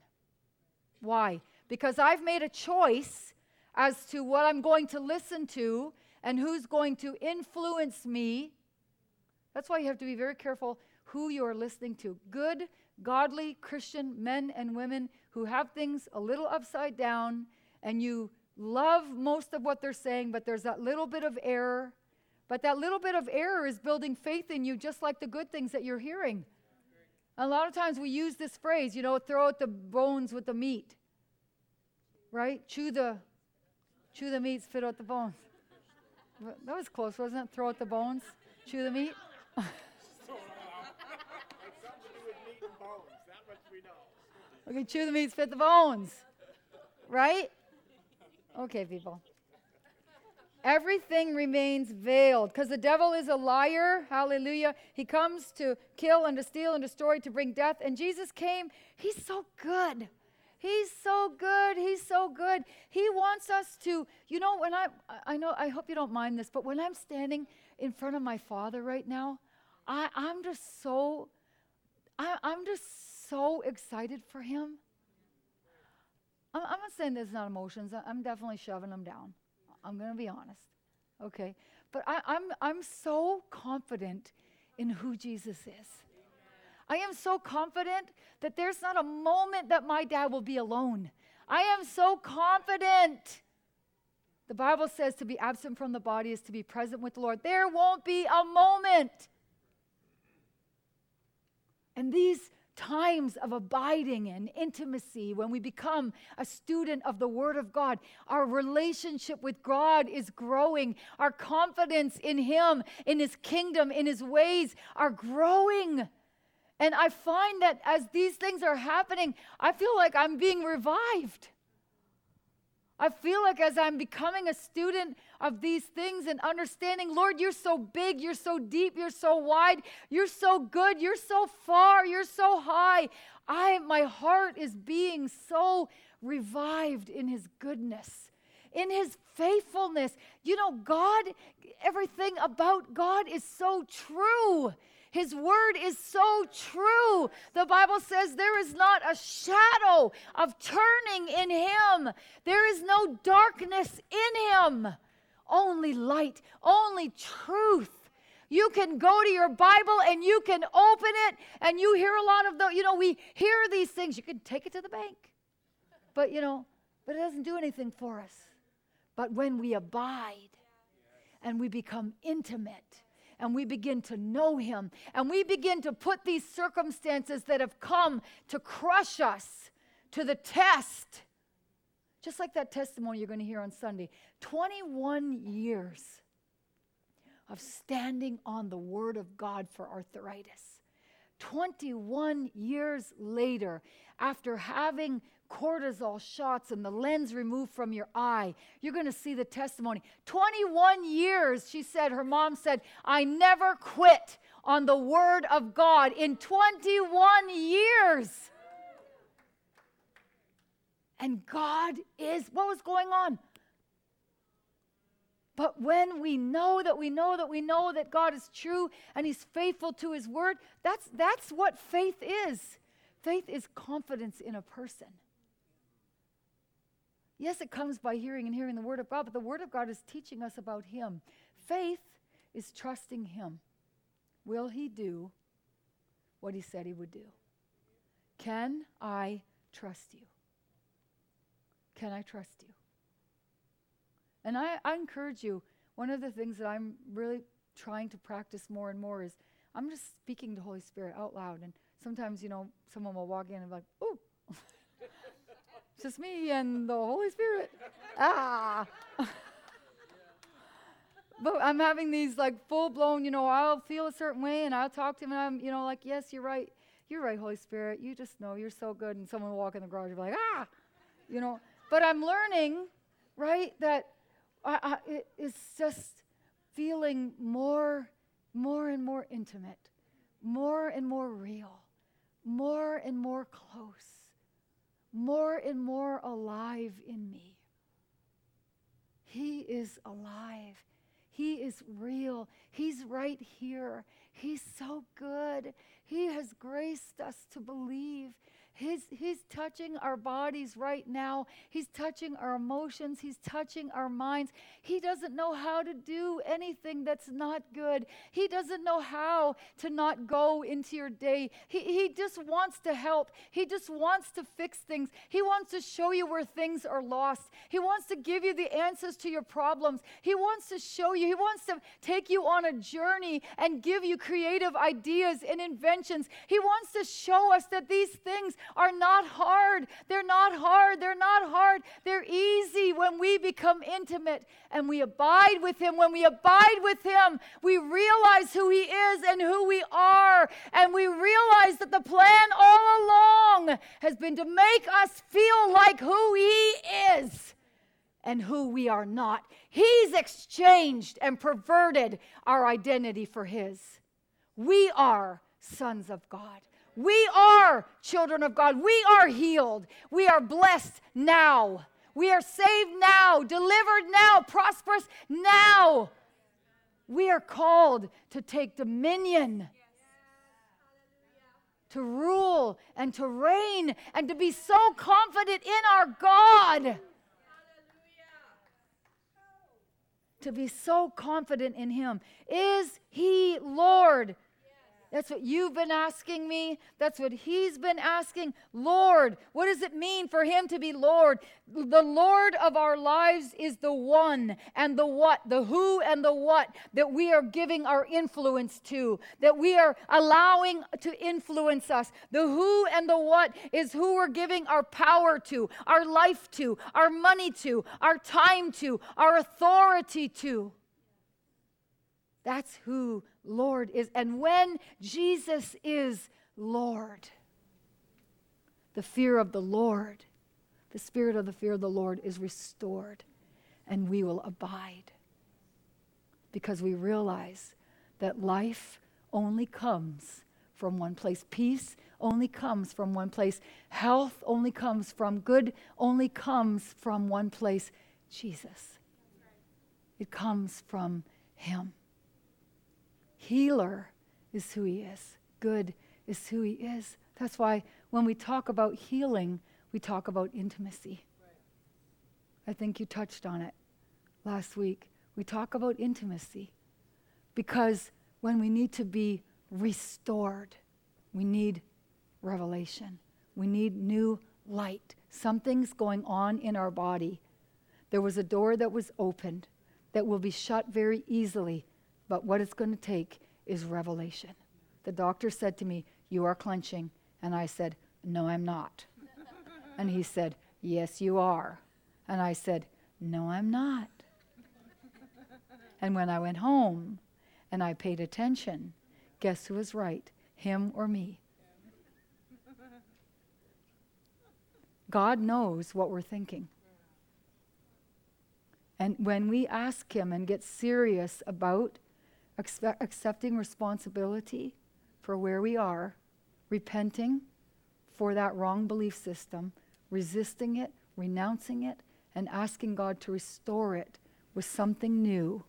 A: Why? Because I've made a choice as to what I'm going to listen to and who's going to influence me. That's why you have to be very careful who you are listening to. Good godly Christian men and women who have things a little upside down and you love most of what they're saying, but there's that little bit of error. But that little bit of error is building faith in you, just like the good things that you're hearing. A lot of times we use this phrase, you know, throw out the bones with the meat. Right? Chew the chew the meat, spit out the bones. That was close, wasn't it? Throw out the bones, chew the meat. [LAUGHS] Okay, chew the meat, spit the bones. Right? Okay, people. Everything remains veiled because the devil is a liar. Hallelujah. He comes to kill and to steal and destroy, to bring death. And Jesus came. He's so good. He's so good. He's so good. He wants us to, you know, when I, I know, I hope you don't mind this, but when I'm standing in front of my Father right now, I, I'm just so, I, I'm just so excited for him. I'm, I'm not saying there's not emotions. I'm definitely shoving them down. I'm going to be honest. Okay? But I, I'm, I'm so confident in who Jesus is. I am so confident that there's not a moment that my dad will be alone. I am so confident. The Bible says to be absent from the body is to be present with the Lord. There won't be a moment. And these times of abiding and intimacy, when we become a student of the Word of God, our relationship with God is growing. Our confidence in Him, in His kingdom, in His ways are growing. And I find that as these things are happening, I feel like I'm being revived. I feel like as I'm becoming a student of these things and understanding, Lord, you're so big, you're so deep, you're so wide, you're so good, you're so far, you're so high. I my heart is being so revived in his goodness, in his faithfulness. You know, God, everything about God is so true. His word is so true. The Bible says there is not a shadow of turning in him, there is no darkness in him, only light, only truth. You can go to your Bible and you can open it, and you hear a lot of the, you know, we hear these things. You can take it to the bank, but you know, but it doesn't do anything for us. But when we abide and we become intimate, and we begin to know Him and we begin to put these circumstances that have come to crush us to the test. Just like that testimony you're going to hear on Sunday 21 years of standing on the Word of God for arthritis. 21 years later, after having cortisol shots and the lens removed from your eye, you're going to see the testimony. 21 years, she said, her mom said, I never quit on the word of God in 21 years. And God is, what was going on? But when we know that we know that we know that God is true and He's faithful to His word, that's, that's what faith is. Faith is confidence in a person. Yes, it comes by hearing and hearing the Word of God, but the Word of God is teaching us about Him. Faith is trusting Him. Will He do what He said He would do? Can I trust you? Can I trust you? And I, I encourage you, one of the things that I'm really trying to practice more and more is I'm just speaking to the Holy Spirit out loud. And sometimes, you know, someone will walk in and be like, oh, it's just me and the Holy Spirit. ah. [LAUGHS] but I'm having these like full blown, you know, I'll feel a certain way and I'll talk to him and I'm, you know, like, yes, you're right. You're right, Holy Spirit. You just know you're so good. And someone will walk in the garage and be like, ah, you know. But I'm learning, right, that I, I, it is just feeling more, more and more intimate, more and more real, more and more close, more and more alive in me. He is alive. He is real. He's right here. He's so good. He has graced us to believe. He's, he's touching our bodies right now. He's touching our emotions. He's touching our minds. He doesn't know how to do anything that's not good. He doesn't know how to not go into your day. He, he just wants to help. He just wants to fix things. He wants to show you where things are lost. He wants to give you the answers to your problems. He wants to show you. He wants to take you on a journey and give you creative ideas and inventions. He wants to show us that these things are not hard. They're not hard. They're not hard. They're easy when we become intimate and we abide with Him. When we abide with Him, we realize who He is and who we are. And we realize that the plan all along has been to make us feel like who He is and who we are not. He's exchanged and perverted our identity for His. We are sons of God. We are children of God. We are healed. We are blessed now. We are saved now, delivered now, prosperous now. We are called to take dominion, to rule and to reign, and to be so confident in our God. To be so confident in Him. Is He Lord? That's what you've been asking me. That's what he's been asking. Lord, what does it mean for him to be Lord? The Lord of our lives is the one and the what, the who and the what that we are giving our influence to, that we are allowing to influence us. The who and the what is who we're giving our power to, our life to, our money to, our time to, our authority to. That's who Lord is. And when Jesus is Lord, the fear of the Lord, the spirit of the fear of the Lord is restored, and we will abide. Because we realize that life only comes from one place. Peace only comes from one place. Health only comes from good, only comes from one place Jesus. It comes from Him. Healer is who He is, good is who He is. That's why when we talk about healing, we talk about intimacy. I think you touched on it last week. We talk about intimacy because when we need to be restored, we need revelation. We need new light. Something's going on in our body. There was a door that was opened that will be shut very easily but what it's going to take is revelation. The doctor said to me, You are clenching. And I said, No, I'm not. and he said, Yes, you are. And I said, No, I'm not. and when I went home and I paid attention, guess who was right? him or me. God knows what we're thinking. And when we ask Him and get serious about accept, accepting responsibility for where we are, repenting for that wrong belief system, resisting it, renouncing it, and asking God to restore it with something new,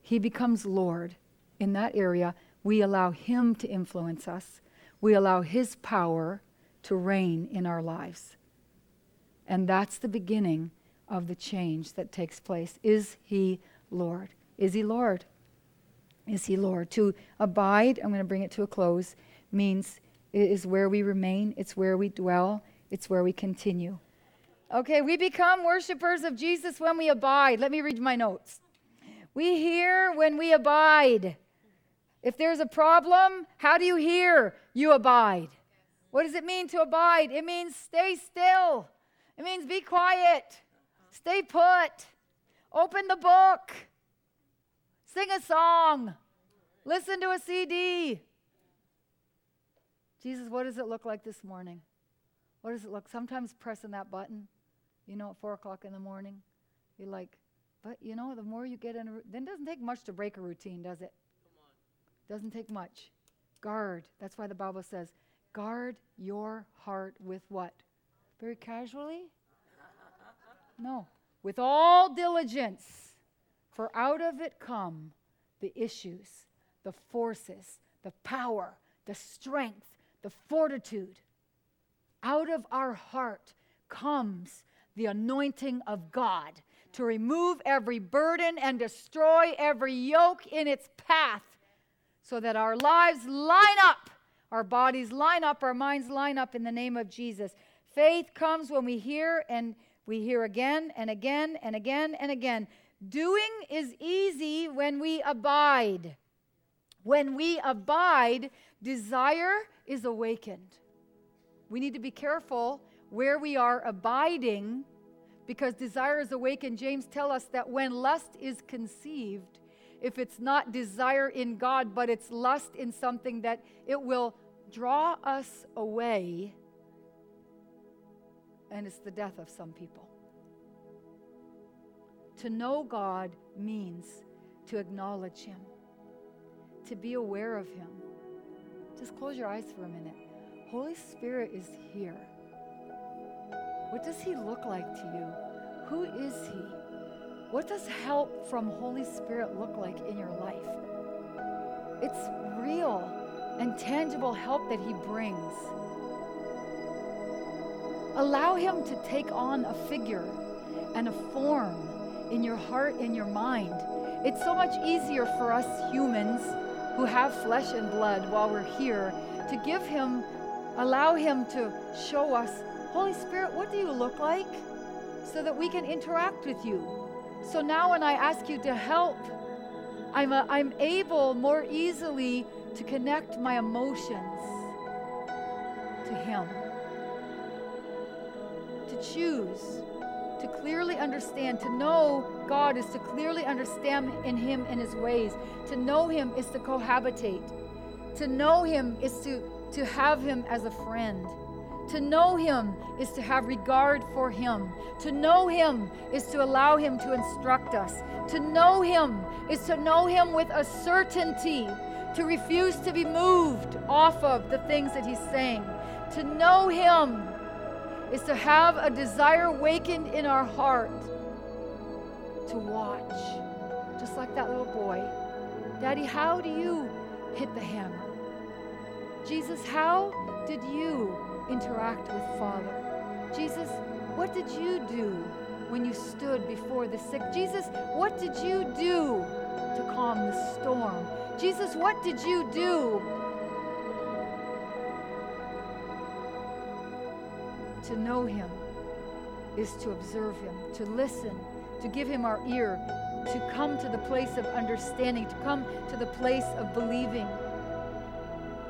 A: He becomes Lord in that area. We allow Him to influence us, we allow His power to reign in our lives. And that's the beginning of the change that takes place. Is He Lord? Is He Lord? Is He Lord? To abide, I'm going to bring it to a close, means it is where we remain, it's where we dwell, it's where we continue. Okay, we become worshipers of Jesus when we abide. Let me read my notes. We hear when we abide. If there's a problem, how do you hear? You abide. What does it mean to abide? It means stay still. It means be quiet. Stay put. Open the book. Sing a song. Listen to a CD. Jesus, what does it look like this morning? What does it look? Sometimes pressing that button, you know, at four o'clock in the morning, you're like, but you know, the more you get in, a, then it doesn't take much to break a routine, does it? Doesn't take much. Guard. That's why the Bible says, Guard your heart with what? Very casually? No. With all diligence, for out of it come the issues, the forces, the power, the strength, the fortitude. Out of our heart comes the anointing of God to remove every burden and destroy every yoke in its path so that our lives line up our bodies line up, our minds line up in the name of Jesus. Faith comes when we hear and we hear again and again and again and again. Doing is easy when we abide. When we abide, desire is awakened. We need to be careful where we are abiding because desire is awakened. James tell us that when lust is conceived, if it's not desire in God, but it's lust in something that it will draw us away, and it's the death of some people. To know God means to acknowledge Him, to be aware of Him. Just close your eyes for a minute. Holy Spirit is here. What does He look like to you? Who is He? What does help from Holy Spirit look like in your life? It's real and tangible help that He brings. Allow Him to take on a figure and a form in your heart and your mind. It's so much easier for us humans who have flesh and blood while we're here to give Him, allow Him to show us, Holy Spirit, what do you look like? So that we can interact with you. So now when I ask you to help, I'm, a, I'm able more easily to connect my emotions to Him, to choose, to clearly understand, to know God is to clearly understand in Him and His ways. To know Him is to cohabitate. To know Him is to, to have Him as a friend. To know Him is to have regard for Him. To know Him is to allow Him to instruct us. To know Him is to know Him with a certainty to refuse to be moved off of the things that He's saying. To know Him is to have a desire awakened in our heart to watch, just like that little boy. Daddy, how do you hit the hammer? Jesus, how did you interact with Father? Jesus, what did you do when you stood before the sick? Jesus, what did you do to calm the storm? Jesus, what did you do? To know him is to observe him, to listen, to give him our ear, to come to the place of understanding, to come to the place of believing.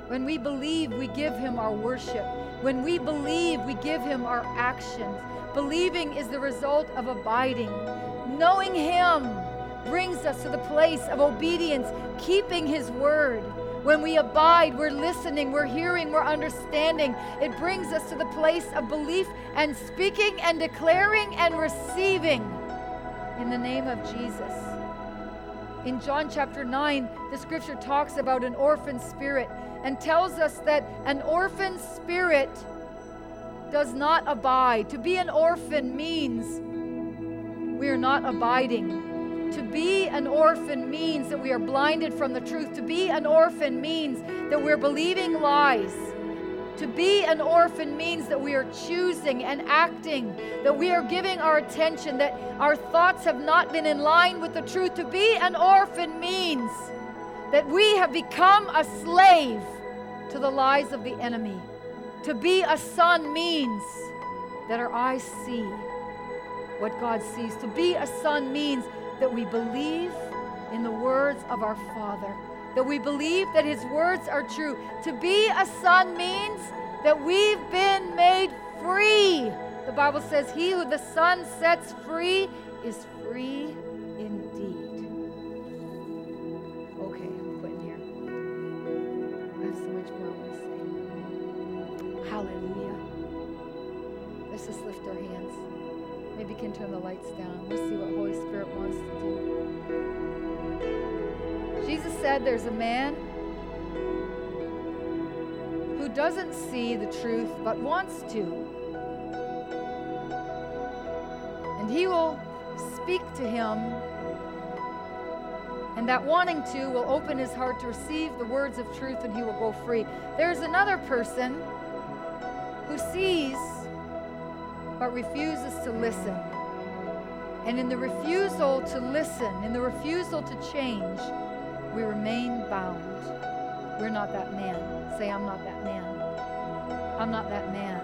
A: When we believe, we give him our worship. When we believe, we give him our actions. Believing is the result of abiding. Knowing him brings us to the place of obedience, keeping His word. When we abide, we're listening, we're hearing, we're understanding. It brings us to the place of belief and speaking and declaring and receiving in the name of Jesus. In John chapter 9, the scripture talks about an orphan spirit and tells us that an orphan spirit does not abide. To be an orphan means we are not abiding. To be an orphan means that we are blinded from the truth. To be an orphan means that we're believing lies. To be an orphan means that we are choosing and acting, that we are giving our attention, that our thoughts have not been in line with the truth. To be an orphan means that we have become a slave to the lies of the enemy. To be a son means that our eyes see what God sees. To be a son means that we believe in the words of our Father, that we believe that His words are true. To be a son means that we've been made free. The Bible says, He who the Son sets free is free indeed. Okay, I'm quitting here. I have so much more I want to say. Hallelujah. Let's just lift our hands. Maybe you can turn the lights down. Let's see what Holy Spirit wants to do. Jesus said there's a man who doesn't see the truth but wants to. And he will speak to him, and that wanting to will open his heart to receive the words of truth and he will go free. There's another person who sees but refuses to listen. And in the refusal to listen, in the refusal to change, we remain bound. We're not that man. Say, I'm not that man. I'm not that man.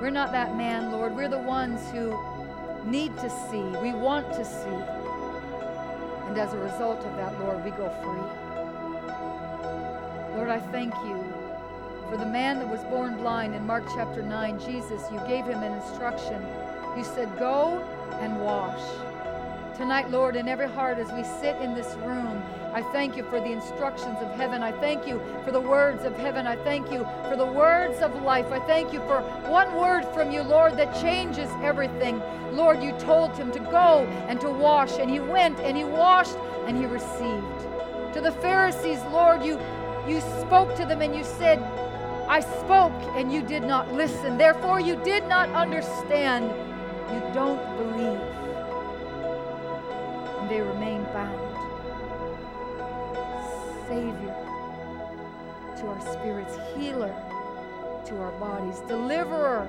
A: We're not that man, Lord. We're the ones who need to see. We want to see. And as a result of that, Lord, we go free. Lord, I thank you for the man that was born blind in Mark chapter 9. Jesus, you gave him an instruction. You said, Go and wash. Tonight, Lord, in every heart as we sit in this room, I thank you for the instructions of heaven. I thank you for the words of heaven. I thank you for the words of life. I thank you for one word from you, Lord, that changes everything. Lord, you told him to go and to wash, and he went and he washed and he received. To the Pharisees, Lord, you you spoke to them and you said, I spoke and you did not listen. Therefore, you did not understand. You don't believe. And they remain bound. Savior to our spirits, healer to our bodies, deliverer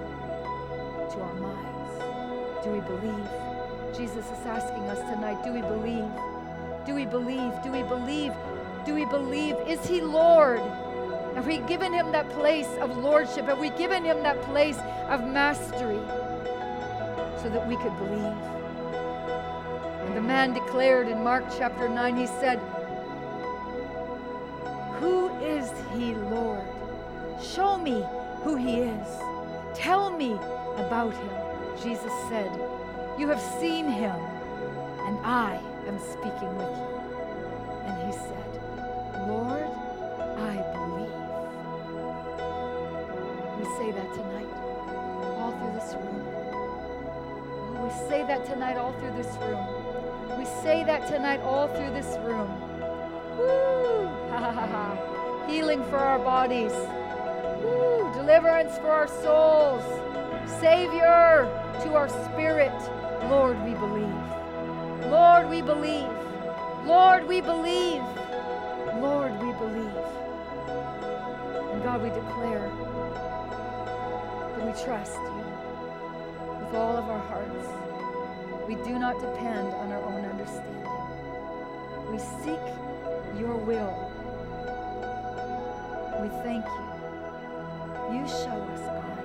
A: to our minds. Do we believe? Jesus is asking us tonight do we believe? Do we believe? Do we believe? Do we believe? Is He Lord? Have we given Him that place of lordship? Have we given Him that place of mastery so that we could believe? And the man declared in Mark chapter 9, he said, Who is He, Lord? Show me who He is. Tell me about Him. Jesus said, You have seen Him, and I am speaking with you. Through this room. We say that tonight, all through this room. Woo! Ha ha ha. Healing for our bodies. Woo! Deliverance for our souls. Savior to our spirit. Lord, we believe. Lord, we believe. Lord, we believe. Lord, we believe. And God, we declare that we trust you with all of our hearts. We do not depend on our own understanding. We seek your will. We thank you. You show us, God,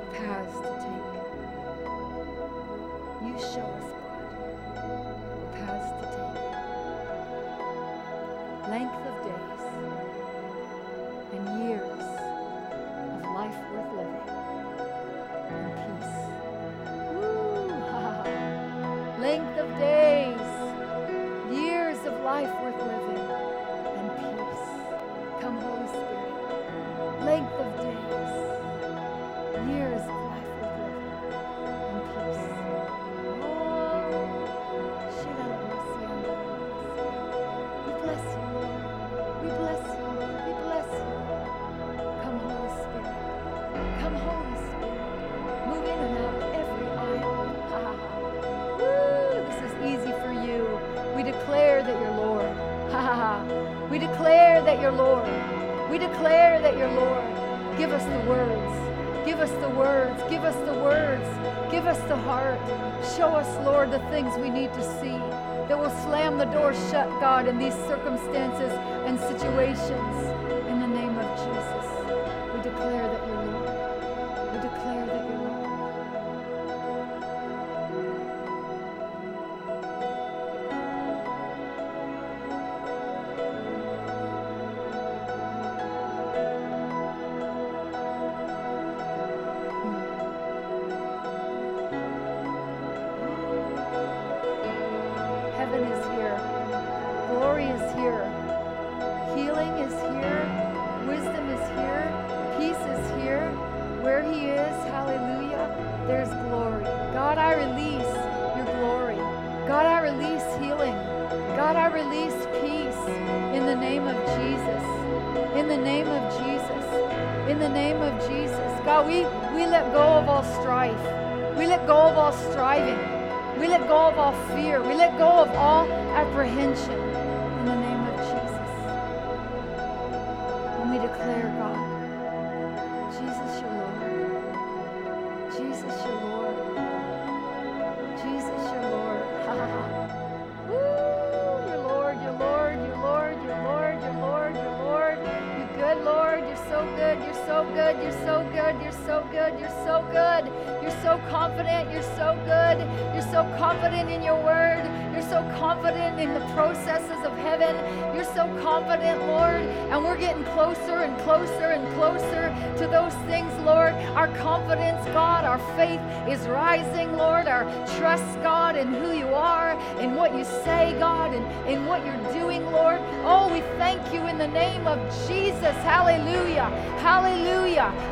A: the paths to take. You show us, us the words. Give us the words. Give us the heart. Show us, Lord, the things we need to see that will slam the door shut, God, in these circumstances and situations.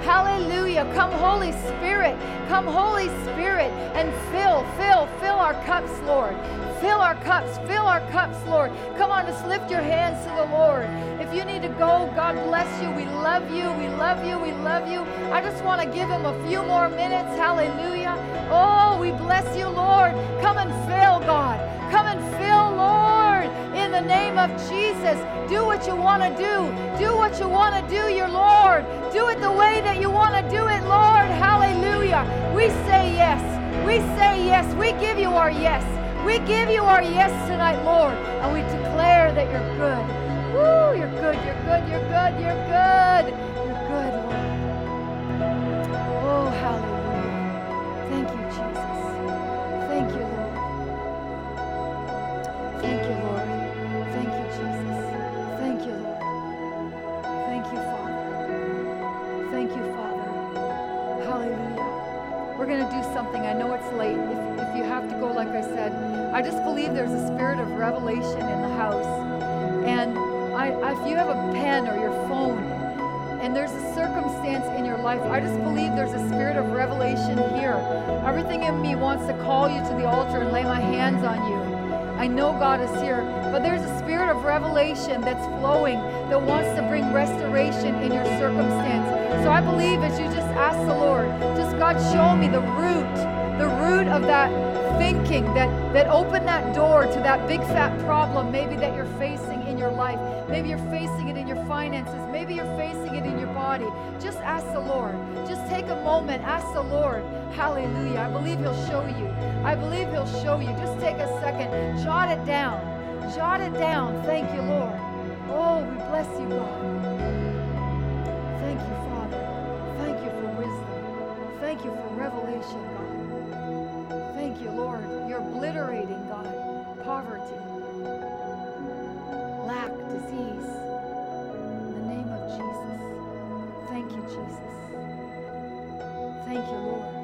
A: Hallelujah. Come, Holy Spirit. Come, Holy Spirit, and fill, fill, fill our cups, Lord. Fill our cups, fill our cups, Lord. Come on, just lift your hands to the Lord. If you need to go, God bless you. We love you. We love you. We love you. I just want to give him a few more minutes. Hallelujah. Oh, we bless you, Lord. Come and fill, God. Come and fill, Lord, the name of Jesus. Do what you want to do. Do what you want to do, your Lord. Do it the way that you want to do it, Lord. Hallelujah. We say yes. We say yes. We give you our yes. We give you our yes tonight, Lord, and we declare that you're good. Woo, you're good, you're good, you're good, you're good. You're good, I just believe there's a spirit of revelation in the house. And I, if you have a pen or your phone and there's a circumstance in your life, I just believe there's a spirit of revelation here. Everything in me wants to call you to the altar and lay my hands on you. I know God is here, but there's a spirit of revelation that's flowing that wants to bring restoration in your circumstance. So I believe as you just ask the Lord, just God, show me the root, the root of that thinking that that opened that door to that big fat problem maybe that you're facing in your life. Maybe you're facing it in your finances. Maybe you're facing it in your body. Just ask the Lord. Just take a moment. Ask the Lord. Hallelujah. I believe He'll show you. I believe He'll show you. Just take a second. Jot it down. Jot it down. Thank you, Lord. Oh, we bless you, God. Thank you, Father. Thank you for wisdom. Thank you for revelation, God. Thank you, Lord. You're obliterating, God, poverty, lack, disease. In the name of Jesus. Thank you, Jesus. Thank you, Lord.